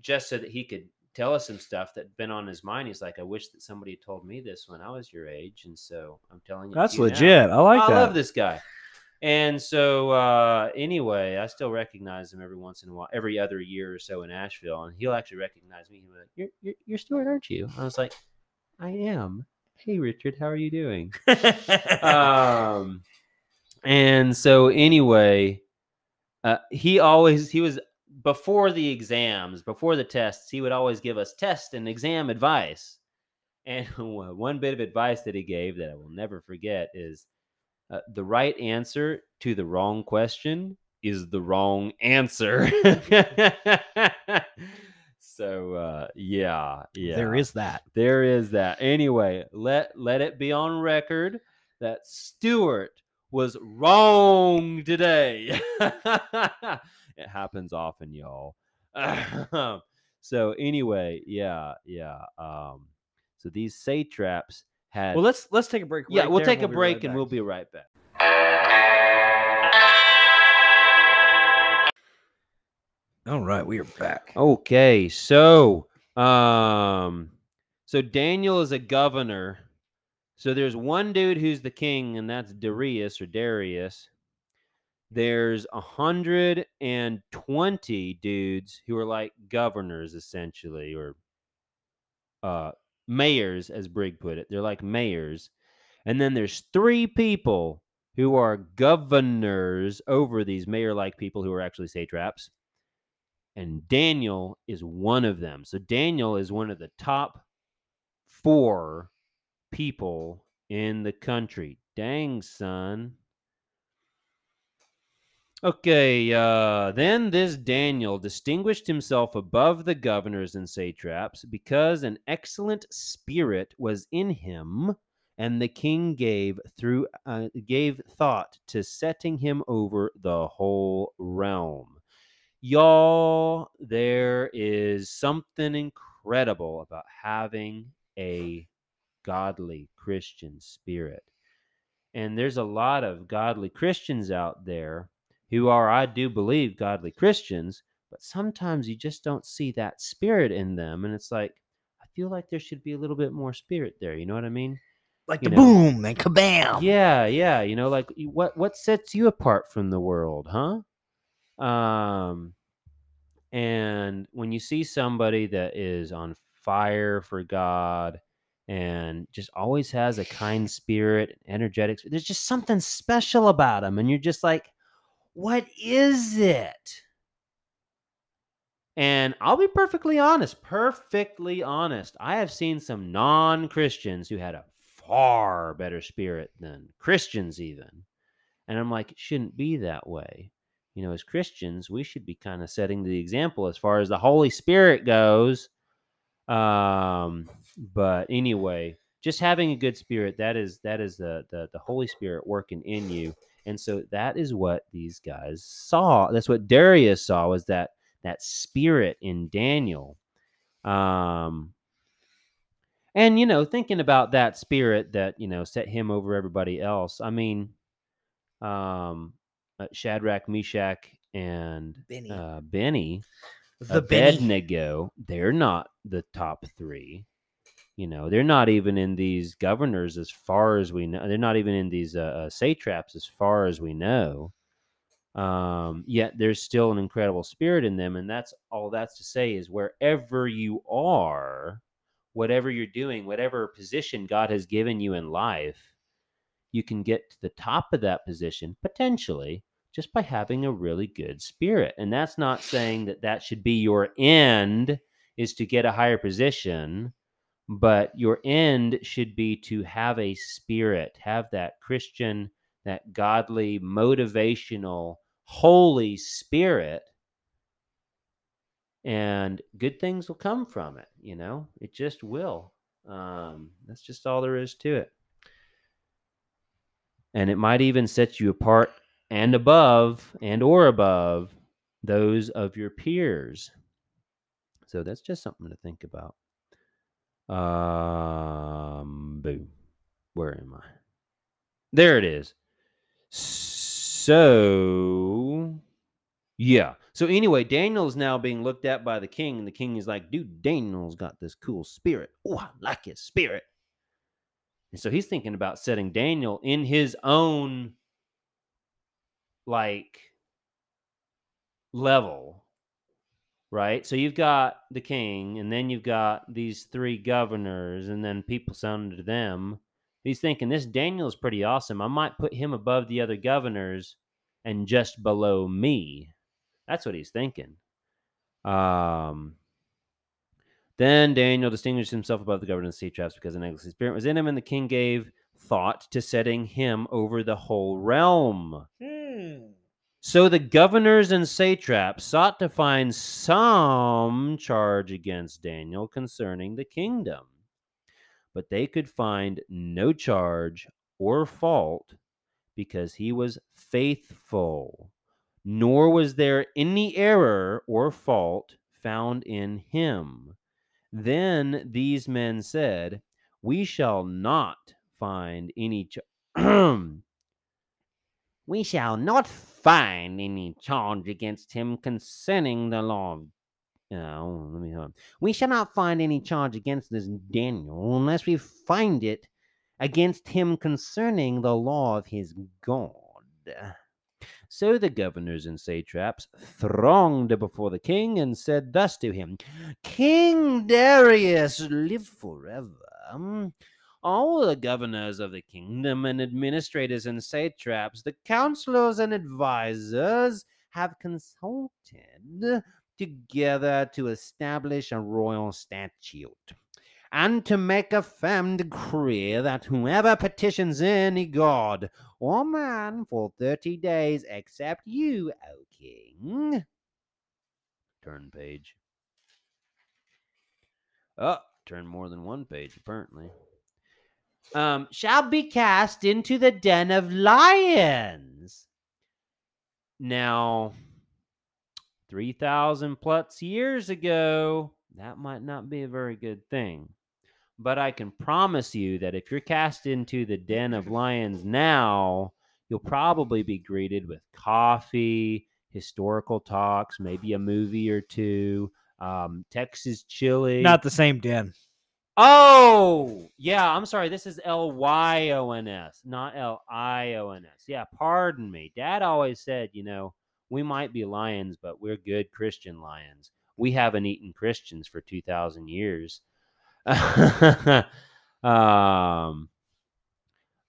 just so that he could tell us some stuff that been on his mind. He's like, "I wish that somebody told me this when I was your age," and so I'm telling you, That's you now. legit. I like I that. love this guy. And so uh anyway, I still recognize him every once in a while, every other year or so in Asheville, and he'll actually recognize me. He'll be like, "You're you're, you're Stuart, aren't you?" I was like, "I am." Hey, Richard, how are you doing? um, and so anyway, uh, he always he was before the exams, before the tests, he would always give us test and exam advice. And one bit of advice that he gave that I will never forget is uh, the right answer to the wrong question is the wrong answer. so uh, yeah, yeah, There is that. there is that. Anyway, let let it be on record that Stewart was wrong today. it happens often, y'all. so anyway, yeah, yeah. Um, so these satraps had. Well, let's let's take a break. yeah, right we'll there take a break right and we'll be right back. All right, we are back. Okay, so um so Daniel is a governor. So there's one dude who's the king, and that's Darius or Darius. There's a hundred and twenty dudes who are like governors, essentially, or uh mayors, as brig put it. They're like mayors. And then there's three people who are governors over these mayor-like people who are actually satraps and Daniel is one of them. So Daniel is one of the top four people in the country. Dang, son. Okay, uh, then this Daniel distinguished himself above the governors and satraps because an excellent spirit was in him, and the king gave through uh, gave thought to setting him over the whole realm. Y'all there is something incredible about having a godly christian spirit. And there's a lot of godly christians out there who are i do believe godly christians but sometimes you just don't see that spirit in them and it's like i feel like there should be a little bit more spirit there you know what i mean like you the know. boom and kabam. Yeah, yeah. You know, like what what sets you apart from the world, huh? Um, and when you see somebody that is on fire for God and just always has a kind spirit, energetic, there's just something special about them, and you're just like, what is it? And I'll be perfectly honest, perfectly honest. I have seen some non Christians who had a far better spirit than Christians, even. And I'm like, it shouldn't be that way. You know, as Christians, we should be kind of setting the example as far as the Holy Spirit goes. Um, but anyway, just having a good spirit, that is that is the the, the Holy Spirit working in you. And so that is what these guys saw. That's what Darius saw was that that spirit in Daniel. Um, and you know, thinking about that spirit that you know set him over everybody else. I mean, um, uh, Shadrach, Meshach, and Benny. uh, Benny, the Benny. Abednego, they're not the top three. You know, they're not even in these governors as far as we know. They're not even in these uh, uh, satraps as far as we know. Um, yet there's still an incredible spirit in them, and that's all that's to say is wherever you are, whatever you're doing, whatever position God has given you in life, you can get to the top of that position potentially just by having a really good spirit. And that's not saying that that should be your end is to get a higher position, but your end should be to have a spirit, have that Christian, that godly, motivational, holy spirit. And good things will come from it, you know? It just will. Um, that's just all there is to it. And it might even set you apart and above and or above those of your peers. So that's just something to think about. Um, boom. Where am I? There it is. So, yeah. So anyway, Daniel's now being looked at by the king, and the king is like, "Dude, Daniel's got this cool spirit. Oh, I like his spirit." And so he's thinking about setting Daniel in his own like level right? So you've got the king and then you've got these three governors and then people under them. He's thinking this Daniel is pretty awesome. I might put him above the other governors and just below me. That's what he's thinking. Um then daniel distinguished himself above the governors and satraps because an excellent spirit was in him and the king gave thought to setting him over the whole realm. So the governors and satraps sought to find some charge against Daniel concerning the kingdom, but they could find no charge or fault because he was faithful, nor was there any error or fault found in him. Then these men said, We shall not find any charge. We shall not find any charge against him concerning the law of. Oh, let me hold. We shall not find any charge against this Daniel unless we find it against him concerning the law of his God. So the governors and satraps thronged before the king and said thus to him King Darius, live forever. All the governors of the kingdom and administrators and satraps, the counselors and advisers have consulted together to establish a royal statute and to make a firm decree that whoever petitions any god or man for thirty days except you, O king. Turn page. Oh, turn more than one page, apparently. Um, shall be cast into the den of lions. Now, 3,000 plus years ago, that might not be a very good thing. But I can promise you that if you're cast into the den of lions now, you'll probably be greeted with coffee, historical talks, maybe a movie or two, um, Texas chili. Not the same den. Oh, yeah. I'm sorry. This is L Y O N S, not L I O N S. Yeah, pardon me. Dad always said, you know, we might be lions, but we're good Christian lions. We haven't eaten Christians for 2,000 years. um,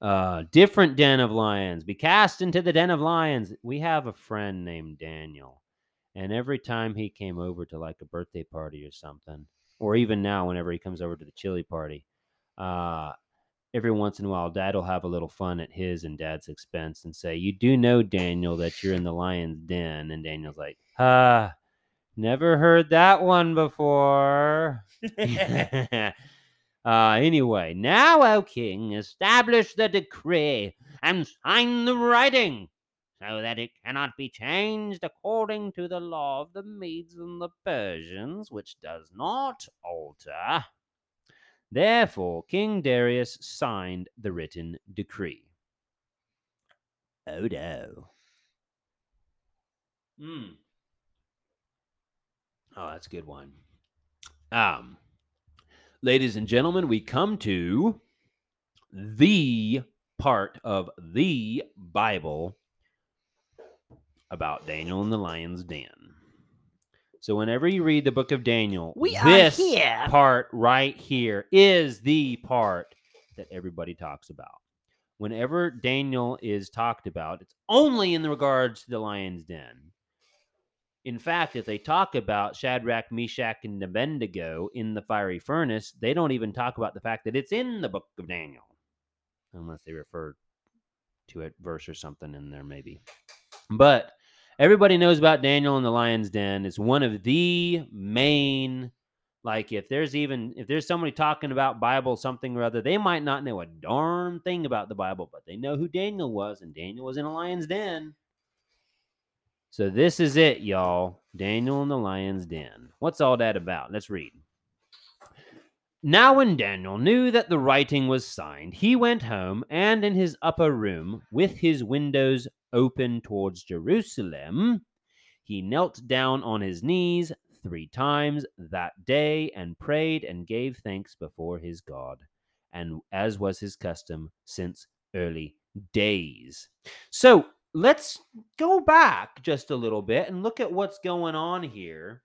uh, different den of lions. Be cast into the den of lions. We have a friend named Daniel. And every time he came over to like a birthday party or something, or even now, whenever he comes over to the chili party, uh, every once in a while, dad will have a little fun at his and dad's expense and say, You do know, Daniel, that you're in the lion's den. And Daniel's like, Ah, never heard that one before. uh, anyway, now, O king, establish the decree and sign the writing so that it cannot be changed according to the law of the Medes and the Persians, which does not alter. Therefore, King Darius signed the written decree. Oh no. Hmm. Oh, that's a good one. Um, ladies and gentlemen, we come to the part of the Bible about Daniel and the lion's den. So whenever you read the book of Daniel, We this part right here is the part that everybody talks about. Whenever Daniel is talked about, it's only in regards to the lion's den. In fact, if they talk about Shadrach, Meshach, and Abednego in the fiery furnace, they don't even talk about the fact that it's in the book of Daniel, unless they refer to a verse or something in there, maybe. But everybody knows about Daniel in the lion's den. It's one of the main like if there's even if there's somebody talking about Bible something or other, they might not know a darn thing about the Bible, but they know who Daniel was, and Daniel was in a lion's den. So this is it, y'all. Daniel in the lion's den. What's all that about? Let's read. Now, when Daniel knew that the writing was signed, he went home and in his upper room, with his windows open towards Jerusalem, he knelt down on his knees three times that day and prayed and gave thanks before his God, and as was his custom since early days. So let's go back just a little bit and look at what's going on here.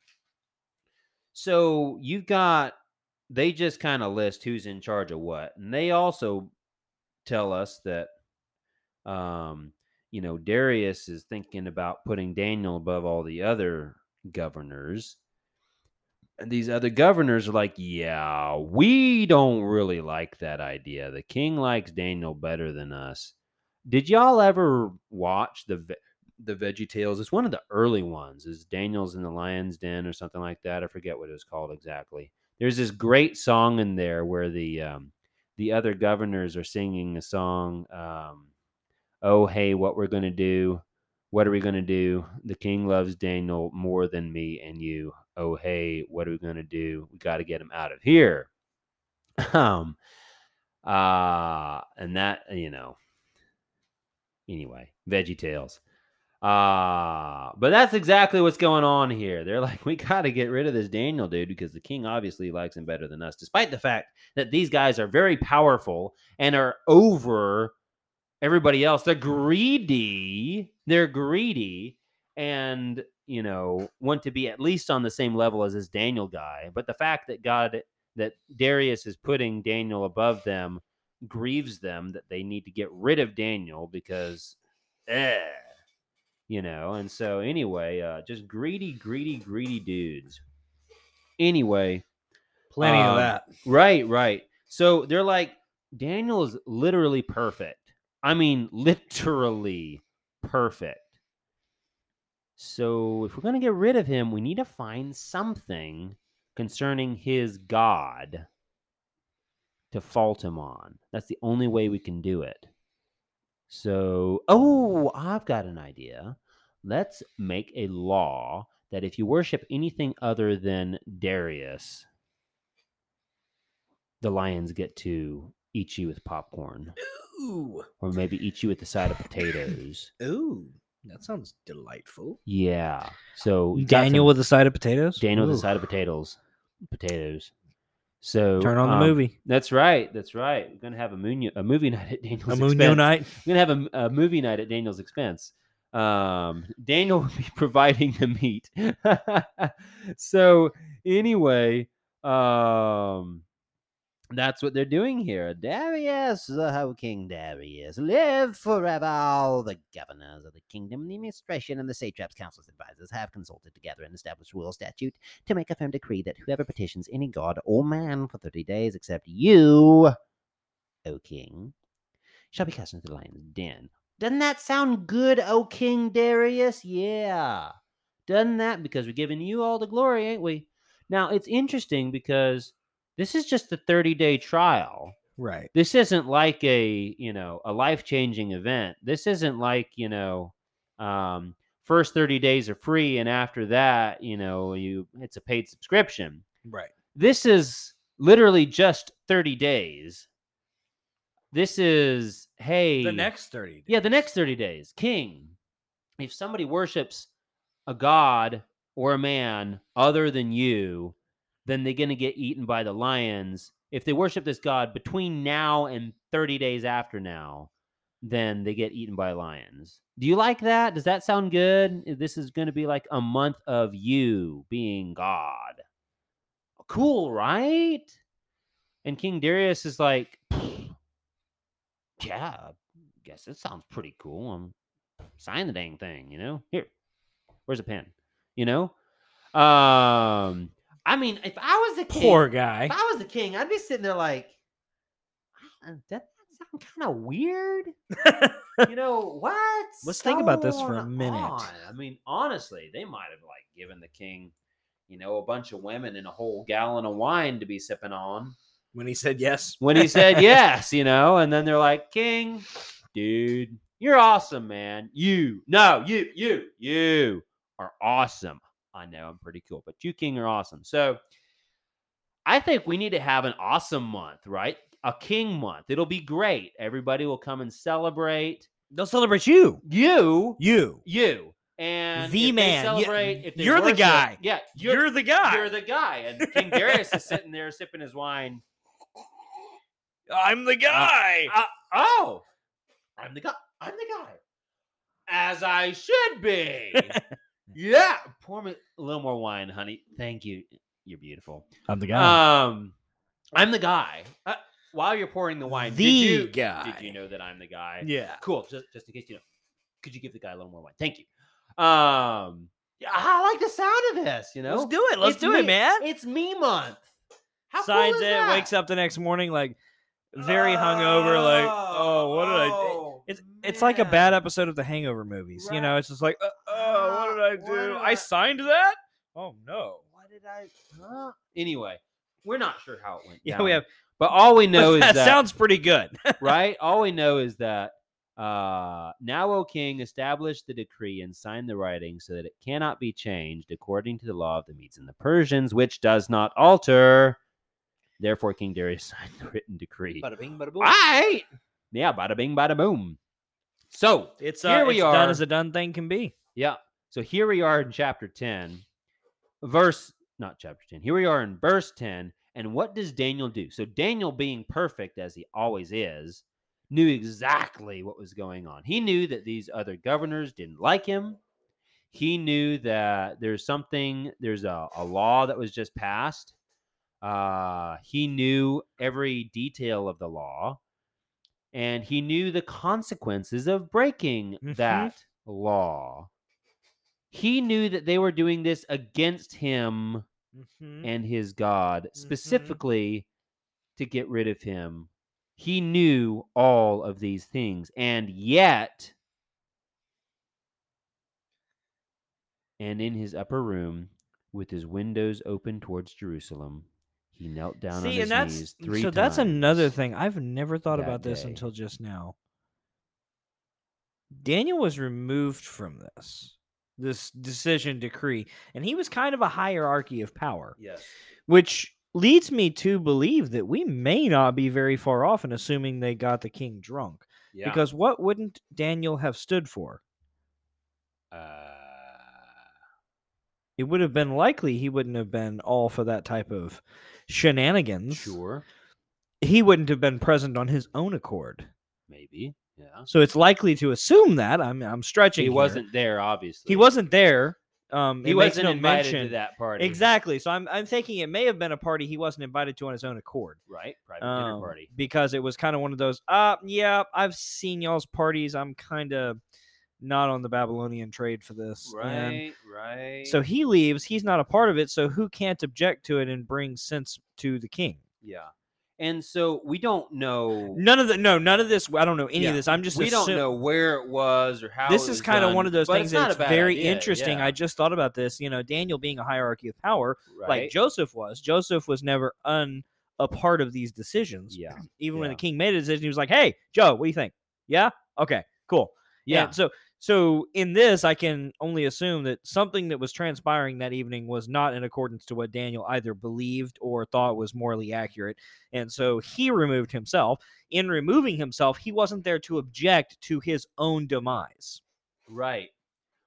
So you've got, they just kind of list who's in charge of what. And they also tell us that, um, you know, Darius is thinking about putting Daniel above all the other governors. And these other governors are like, yeah, we don't really like that idea. The king likes Daniel better than us. Did y'all ever watch the the Veggie Tales? It's one of the early ones. Is Daniel's in the Lion's Den or something like that? I forget what it was called exactly. There's this great song in there where the um, the other governors are singing a song. Um, oh hey, what we're gonna do? What are we gonna do? The king loves Daniel more than me and you. Oh hey, what are we gonna do? We got to get him out of here. um, uh, and that you know anyway, Veggie Tales. Uh, but that's exactly what's going on here. They're like, we got to get rid of this Daniel dude because the king obviously likes him better than us, despite the fact that these guys are very powerful and are over everybody else. They're greedy. They're greedy and, you know, want to be at least on the same level as this Daniel guy. But the fact that God, that Darius is putting Daniel above them grieves them that they need to get rid of Daniel because, eh, you know. And so, anyway, uh, just greedy, greedy, greedy dudes. Anyway, Plenty Um, of that. right, right. So they're like, Daniel is literally perfect. I mean, literally perfect. So if we're going to get rid of him, we need to find something concerning his God to fault him on. That's the only way we can do it. So, oh, I've got an idea. Let's make a law that if you worship anything other than Darius, the lions get to eat you with popcorn, Ooh, or maybe eat you with a side of potatoes. ooh, that sounds delightful. Yeah. So Daniel some- with a side of potatoes. Daniel with Ooh. a side of potatoes. Potatoes. So Turn on the um, movie. That's right. That's right. We're gonna have a moon a movie night at Daniel's A expense. Muno night. We're gonna have a, m- a movie night at Daniel's expense. Um, Daniel will be providing the meat. so anyway, um, that's what they're doing here. Darius, oh King Darius, live forever. All the governors of the kingdom, the administration, and the satraps, councils, advisors have consulted together and established royal statute to make a firm decree that whoever petitions any god or man for thirty days, except you, O king, shall be cast into the lion's den. Doesn't that sound good, O King Darius? Yeah. Doesn't that? Because we're giving you all the glory, ain't we? Now, it's interesting because this is just a 30 day trial. Right. This isn't like a, you know, a life changing event. This isn't like, you know, um, first 30 days are free and after that, you know, you it's a paid subscription Right. this is literally just 30 days. This is hey The next 30 yeah, the next 30 days. King, if somebody worships a god or a man other than you, then they're going to get eaten by the lions. If they worship this god between now and 30 days after now, then they get eaten by lions. Do you like that? Does that sound good? This is going to be like a month of you being God. Cool, right? And King Darius is like, yeah, I guess it sounds pretty cool. I'm sign the dang thing, you know. Here, where's a pen? You know. Um, I mean, if I was the king, Poor guy. if I was the king, I'd be sitting there like, "Ah, that sound kind of weird. You know what? Let's think about this for a minute. on? I mean, honestly, they might have like given the king, you know, a bunch of women and a whole gallon of wine to be sipping on when he said yes. when he said yes, you know, and then they're like, King, dude, you're awesome, man. You, no, you, you, you are awesome. I know I'm pretty cool, but you, King, are awesome. So I think we need to have an awesome month, right? A King month. It'll be great. Everybody will come and celebrate. They'll celebrate you. You, You. you, and The man. You- Celebrate, they you're the guy. Yeah, You're, the guy. you're the guy. And King Darius is sitting there sipping his wine. I'm the guy. Uh, oh, I'm the guy. I'm the guy. As I should be. yeah. Pour me a little more wine, honey. Thank you. You're beautiful. I'm the guy. Um, I'm the guy. Uh, while you're pouring the wine, The did you, guy. Did you know that I'm the guy? yeah. Cool. Just, just in case you know, could you give the guy a little more wine? Thank you. Um, yeah, I like the sound of this. You know, Let's do it. Let's It's do me- it, man. It's me month. How Signs cool is it, that? wakes up the next morning like very hungover, like, oh, what did I do? Oh, It's it's like a bad episode of the Hangover movies. You know, it's just like, uh, oh, what did I do? did I I- signed that? Oh no. What did I? Huh? Anyway, we're not sure how it went. Yeah, down, we have. but all we know is that, that, sounds pretty good. right. All we know is that uh, now, O King, established the decree and signed the writing so that it cannot be changed according to the law of the Medes and the Persians, which does not alter. Therefore, King Darius signed the written decree. bada bing, bada boom. Right? Yeah, bada bing, bada boom. So It's uh, Here we it's done as a done thing can be. Yeah. So here we are in chapter 10, verse, not chapter 10. Here we are in verse 10. And what does Daniel do? So Daniel, being perfect as he always is, knew exactly what was going on. He knew that these other governors didn't like him. He knew that there's something, there's a, a law that was just passed. Uh, he knew every detail of the law. And he knew the consequences of breaking Mhm. that law. He knew that they were doing this against him Mhm. and his God, Mhm. specifically to get rid of him. He knew all of these things, and yet, and in his upper room, with his windows open towards Jerusalem, he knelt down on his and knees three so times. that's another thing. I've never thought about this day. until just now. Daniel was removed from this this decision decree, and he was kind of a hierarchy of power, Yes. which leads me to believe that we may not be very far off in assuming they got the king drunk. Yeah. Because what wouldn't Daniel have stood for? uh, it would have been likely he wouldn't have been all for that type of shenanigans. Sure, He wouldn't have been present on his own accord. maybe. Yeah. So it's likely to assume that I'm I'm stretching. He here. wasn't there, obviously. He wasn't there. Um, He wasn't no invited mention. to that party. Exactly. So I'm I'm thinking it may have been a party he wasn't invited to on his own accord. Right. Private dinner Um, party. because it was kind of one of those. Uh, yeah, I've seen y'all's parties. I'm kind of not on the Babylonian trade for this. And Right. Right. so he leaves. He's not a part of it. So who can't object to it and bring sense to the king? yeah. And so we don't know. None of the no, none of this. I don't know any Yeah, of this. I'm just we don't know where it was or how. This is kind of one of those things it's that's very idea, interesting. yeah, I just thought about this. You know, Daniel being a hierarchy of power, right? like Joseph was. Joseph was never un a part of these decisions. yeah. Even when the king made a decision, he was like, "Hey, Joe, what do you think? Yeah, okay, cool." Yeah. And so so in this, I can only assume that something that was transpiring that evening was not in accordance to what Daniel either believed or thought was morally accurate. And so he removed himself. In removing himself, he wasn't there to object to his own demise. Right.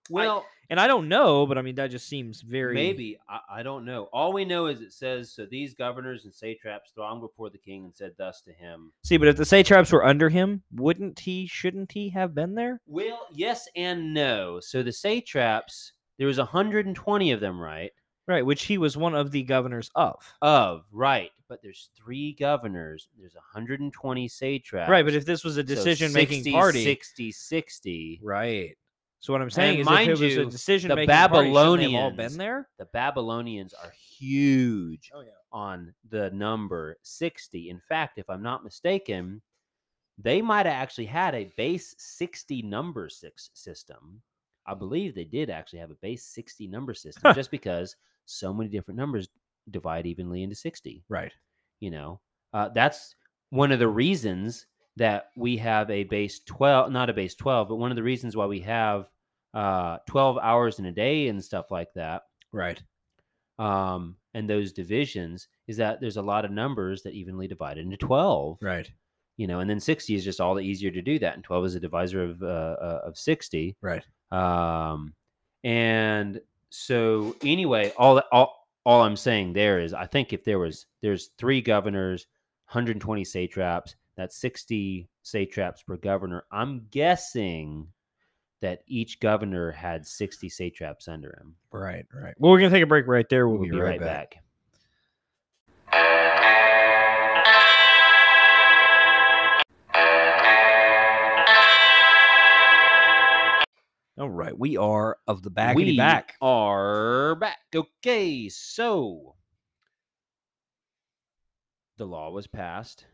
Well, And I don't know, but I mean that just seems very maybe I, I don't know. All we know is it says so. These governors and satraps thronged before the king and said thus to him. See, but if the satraps were under him, wouldn't he shouldn't he have been there? Well, yes and no. So the satraps, there was 120 of them, right? Right, which he was one of the governors of. Of right, but there's three governors. There's 120 satraps. Right, but if this was a decision making 60, party, 60, 60. right. So what I'm saying And is, if mind it was you, a decision the Babylonians party, have all been there. The Babylonians are huge Oh yeah. on the number 60. In fact, if I'm not mistaken, they might have actually had a base 60 number six system. I believe they did actually have a base 60 number system just because so many different numbers divide evenly into 60. Right. You know, uh, that's one of the reasons that we have a base 12, not a base 12, but one of the reasons why we have uh, 12 hours in a day and stuff like that Right. um, and those divisions is that there's a lot of numbers that evenly divide into 12 Right. you know and then 60 is just all the easier to do that and 12 is a divisor of uh, uh, of 60 Right. um, and so anyway all, that- all all i'm saying there is i think if there was there's three governors 120 satraps that's 60 satraps per governor i'm guessing that each governor had 60 satraps under him Right. Right. Well, we're gonna take a break right there. We'll, we'll be, right, back. All right, we are of the back we back. are back. Okay, so the law was passed,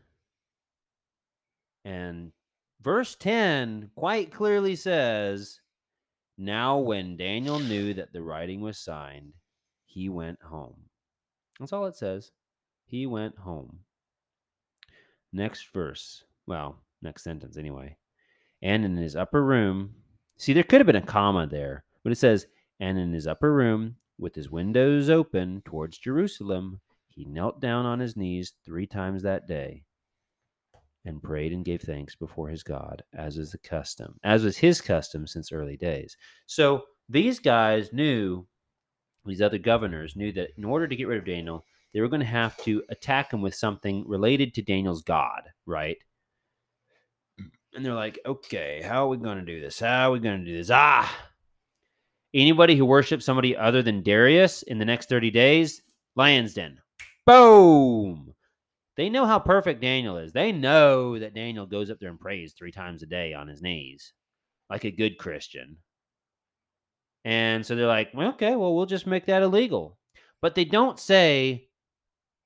and verse 10 quite clearly says, Now, when Daniel knew that the writing was signed, he went home. That's all it says. He went home. Next verse. Well, next sentence, anyway. And in his upper room, see, there could have been a comma there, but it says, and in his upper room, with his windows open towards Jerusalem, he knelt down on his knees three times that day and prayed and gave thanks before his God, as is the custom, as was his custom since early days. So these guys knew, these other governors knew that in order to get rid of Daniel, they were going to have to attack him with something related to Daniel's God, right? And they're like, okay, how are we going to do this? How are we going to do this? Ah, anybody who worships somebody other than Darius in the next 30 days, Lion's Den. Boom. They know how perfect Daniel is. They know that Daniel goes up there and prays three times a day on his knees, like a good Christian. And so they're like, well, okay, well, we'll just make that illegal. But they don't say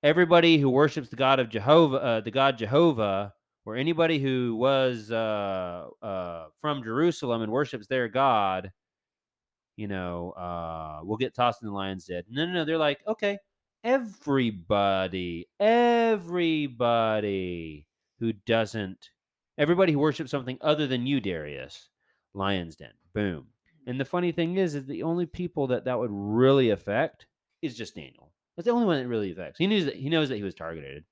everybody who worships the God of Jehovah, uh, the God Jehovah, or anybody who was uh, uh, from Jerusalem and worships their God, you know, uh, will get tossed in the lion's den. No, no, no. They're like, okay, everybody, everybody who doesn't, everybody who worships something other than you, Darius, lion's den. Boom. And the funny thing is, is the only people that that would really affect is just Daniel. That's the only one that really affects. He knows that he knows that he was targeted.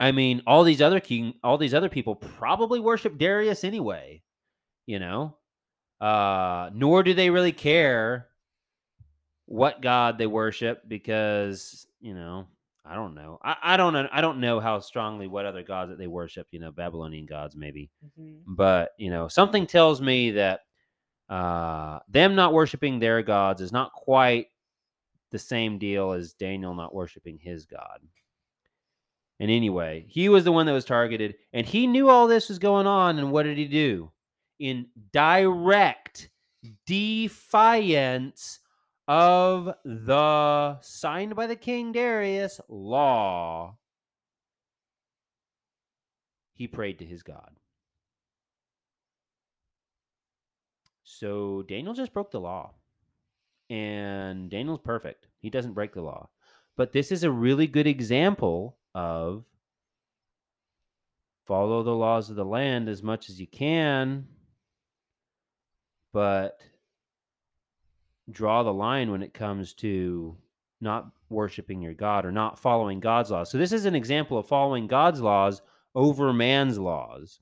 I mean, all these other king, all these other people probably worship Darius anyway. You know, uh, nor do they really care what god they worship because you know I don't know. I, I don't know. I don't know how strongly what other gods that they worship. You know, Babylonian gods maybe, but you know, something tells me that uh, them not worshiping their gods is not quite the same deal as Daniel not worshiping his god. And anyway, he was the one that was targeted, and he knew all this was going on. And what did he do? In direct defiance of the signed by the king Darius law, he prayed to his God. So Daniel just broke the law. And Daniel's perfect. He doesn't break the law. But this is a really good example of follow the laws of the land as much as you can, but draw the line when it comes to not worshiping your God or not following God's laws. So, this is an example of following God's laws over man's laws.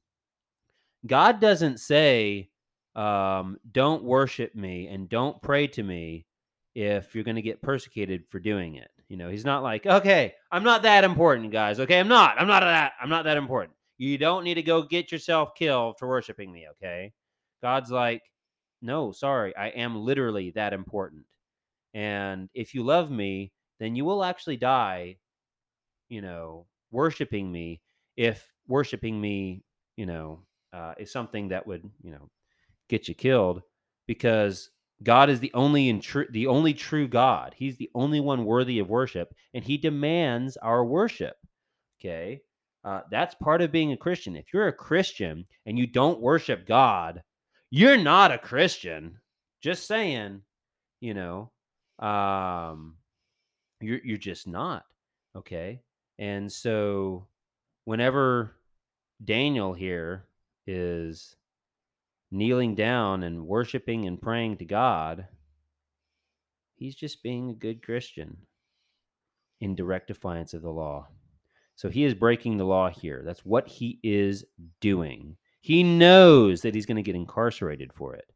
God doesn't say, um, don't worship me and don't pray to me if you're going to get persecuted for doing it. You know, he's not like, okay, I'm not that important, guys. Okay, I'm not. I'm not that. I'm not that important. You don't need to go get yourself killed for worshiping me. Okay. God's like, no, sorry, I am literally that important. And if you love me, then you will actually die, you know, worshiping me if worshiping me, you know, uh, is something that would, you know, get you killed because God is the only and true the only true God. He's the only one worthy of worship and he demands our worship. Okay? Uh, that's part of being a Christian. If you're a Christian and you don't worship God, you're not a Christian. Just saying, you know, um, you're you're just not okay. And so, whenever Daniel here is kneeling down and worshiping and praying to God, he's just being a good Christian in direct defiance of the law. So he is breaking the law here. That's what he is doing. He knows that he's going to get incarcerated for it.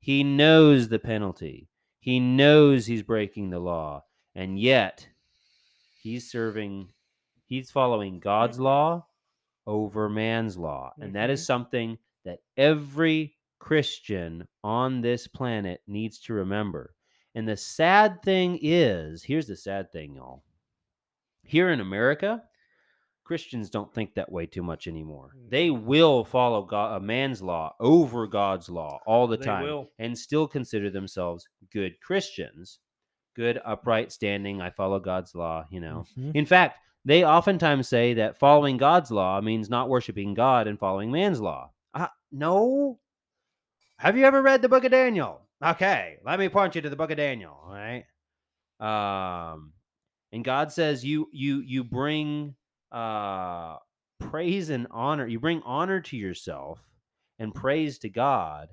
He knows the penalty. He knows he's breaking the law. And yet, he's serving, he's following God's law over man's law. And that is Mhm. something that every Christian on this planet needs to remember. And the sad thing is here's the sad thing, y'all. Here in America, Christians don't think that way too much anymore. They Mhm. will follow God, a man's law over God's law all the They time will. and still consider themselves good Christians, good, upright standing. I follow God's law, you know. Mhm. In fact, they oftentimes say that following God's law means not worshiping God and following man's law. Uh, no. Have you ever read the book of Daniel? Okay, let me point you to the book of Daniel, all right? Um and God says you you you bring uh praise and honor. You bring honor to yourself and praise to God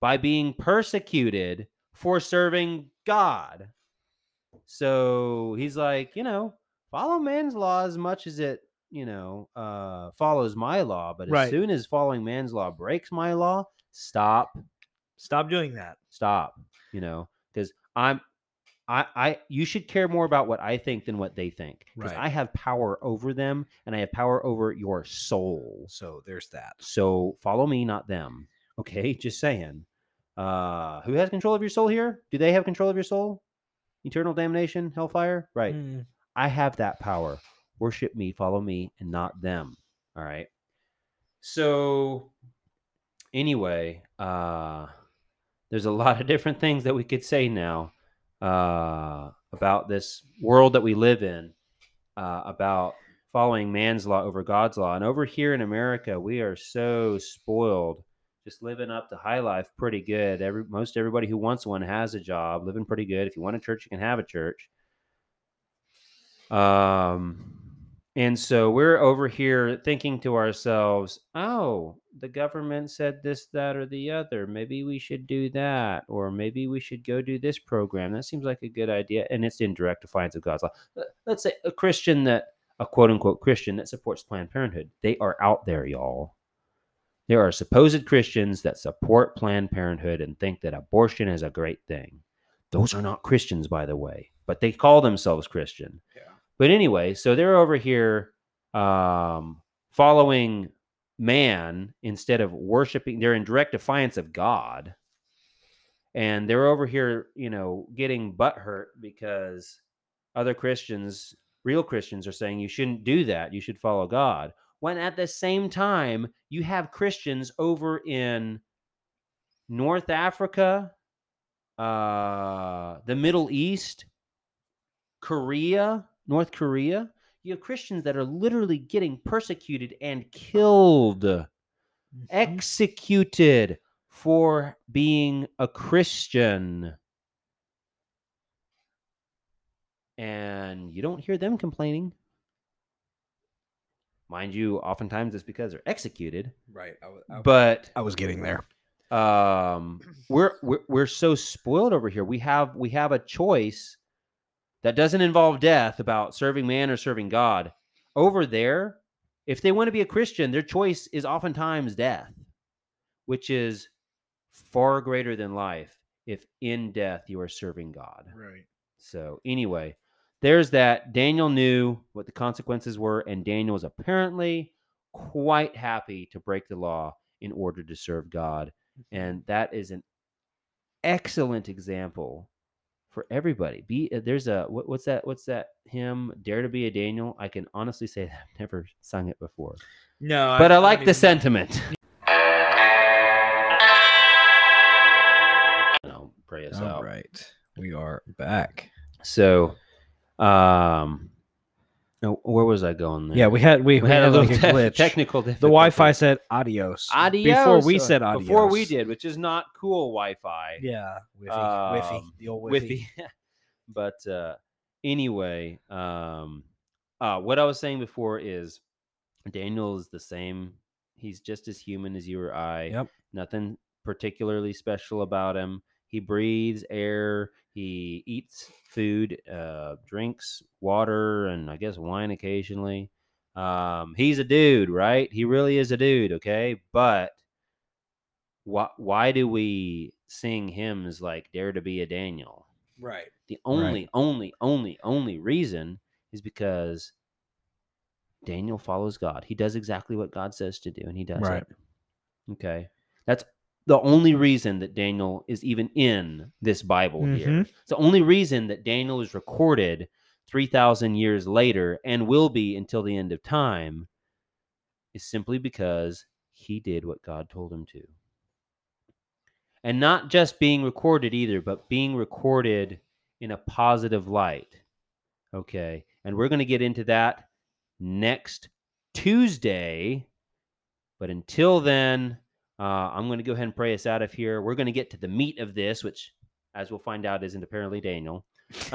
by being persecuted for serving God. So he's like, you know, follow man's law as much as it, you know, uh, follows my law. But as Right. soon as following man's law breaks my law, stop, Stop doing that. stop. You know, because I'm, I, I, you should care more about what I think than what they think. Because Right. I have power over them, and I have power over your soul. So there's that. So follow me, not them. Okay, just saying. Uh, who has control of your soul here? Do they have control of your soul? Eternal damnation, hellfire? Right. Mm. I have that power. Worship me, follow me, and not them. All right. So anyway, uh there's a lot of different things that we could say now uh about this world that we live in, uh, about following man's law over God's law. And over here in America, we are so spoiled, just living up to high life pretty good. Every most everybody who wants one has a job, living pretty good. If you want a church, you can have a church. Um, and so we're over here thinking to ourselves, oh, the government said this, that, or the other. Maybe we should do that. Or maybe we should go do this program. That seems like a good idea. And it's in direct defiance of God's law. Let- Let's say a Christian that, a quote unquote Christian that supports Planned Parenthood. They are out there, y'all. There are supposed Christians that support Planned Parenthood and think that abortion is a great thing. Those are not Christians, by the way, but they call themselves Christian. Yeah. But anyway, so they're over here um, following man instead of worshiping. They're in direct defiance of God. And they're over here, you know, getting butt hurt because other Christians, real Christians, are saying you shouldn't do that. You should follow God. When at the same time, you have Christians over in North Africa, uh, the Middle East, Korea, North Korea. You have Christians that are literally getting persecuted and killed, Mm-hmm. executed for being a Christian. And you don't hear them complaining. Mind you, oftentimes it's because they're executed, Right. I was, but I was getting there. um we're, we're we're so spoiled over here we have we have a choice that doesn't involve death about serving man or serving god over there if they want to be a christian their choice is oftentimes death which is far greater than life if in death you are serving god. Right. so anyway there's that. Daniel knew what the consequences were and daniel was apparently quite happy to break the law in order to serve god. And that is an excellent example for everybody. Be uh, there's a what, what's that what's that hymn dare to be a daniel? I can honestly say that i've never sung it before. No, but i, like the sentiment. And I'll pray us All out. right. We are back. so um oh, where was i going there Yeah, we had we, we had a like little te- glitch. technical The. Wi-Fi said adios. adios before we uh, said adios. before we did which is not cool wi-fi Yeah, Wiffy, Wiffy, Um, the old with Wiffy. but uh anyway um uh what i was saying before is daniel is the same he's just as human as you or i Yep. nothing particularly special about him he breathes air he eats food uh drinks water and i guess wine occasionally um he's a dude right he really is a dude okay but why why do we sing hymns like dare to be a daniel Right. the only, only, only, only reason is because Daniel follows God. He does exactly what God says to do, and he does Right. it. Okay. That's the only reason that Daniel is even in this Bible here. Mhm. It's the only reason that Daniel is recorded 3,000 years later and will be until the end of time is simply because he did what God told him to. And not just being recorded either, but being recorded in a positive light. Okay. And we're going to get into that next Tuesday. But until then, uh, I'm going to go ahead and pray us out of here. We're going to get to the meat of this, which, as we'll find out, isn't apparently Daniel.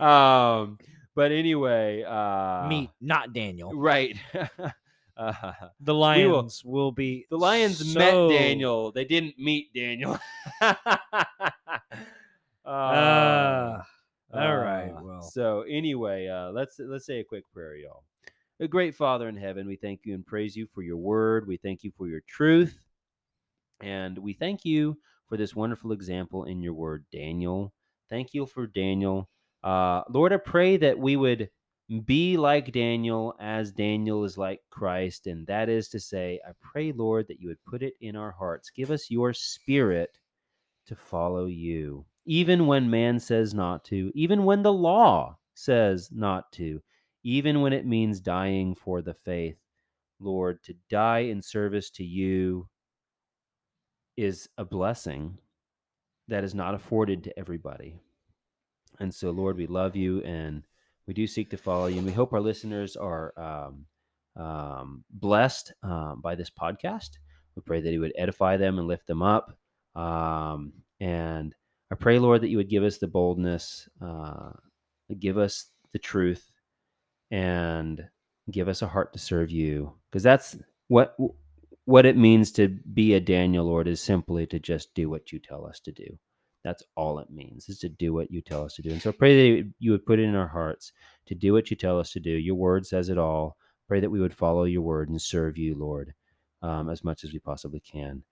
um, but anyway, uh, Me, not Daniel. right? uh, The will- lions will, be. the lions so- met Daniel. They didn't meet Daniel. Uh, Uh, all right. uh, Well, So anyway, uh, let's let's say a quick prayer, y'all. A great Father in heaven, we thank you and praise you for your word. We thank you for your truth, and we thank you for this wonderful example in your word, Daniel. Thank you for Daniel, uh, Lord. I pray that we would be like Daniel as Daniel is like Christ, and that is to say, I pray, Lord, that you would put it in our hearts. Give us your spirit to follow you, even when man says not to, even when the law says not to, even when it means dying for the faith. Lord, to die in service to you is a blessing that is not afforded to everybody. And so, Lord, we love you and we do seek to follow you. And we hope our listeners are um, um, blessed um, by this podcast. We pray that He would edify them and lift them up. Um, and I pray, Lord, that you would give us the boldness, uh, give us the truth, and give us a heart to serve you. Because that's what what it means to be a Daniel, Lord, is simply to just do what you tell us to do. That's all it means, is to do what you tell us to do. And so pray that you would put it in our hearts to do what you tell us to do. Your word says it all. Pray that we would follow your word and serve you, Lord, um, as much as we possibly can.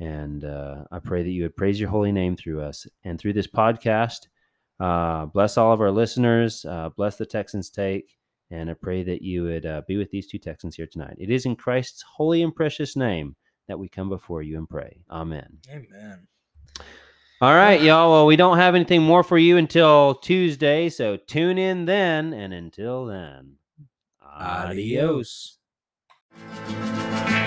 And uh, I pray that you would praise your holy name through us and through this podcast. Uh, bless all of our listeners. Uh, bless the Texans take. And I pray that you would uh, be with these two Texans here tonight. It is in Christ's holy and precious name that we come before you and pray. Amen. Amen. All right, y'all. Well, we don't have anything more for you until Tuesday. So tune in then. And until then, Adios. adios.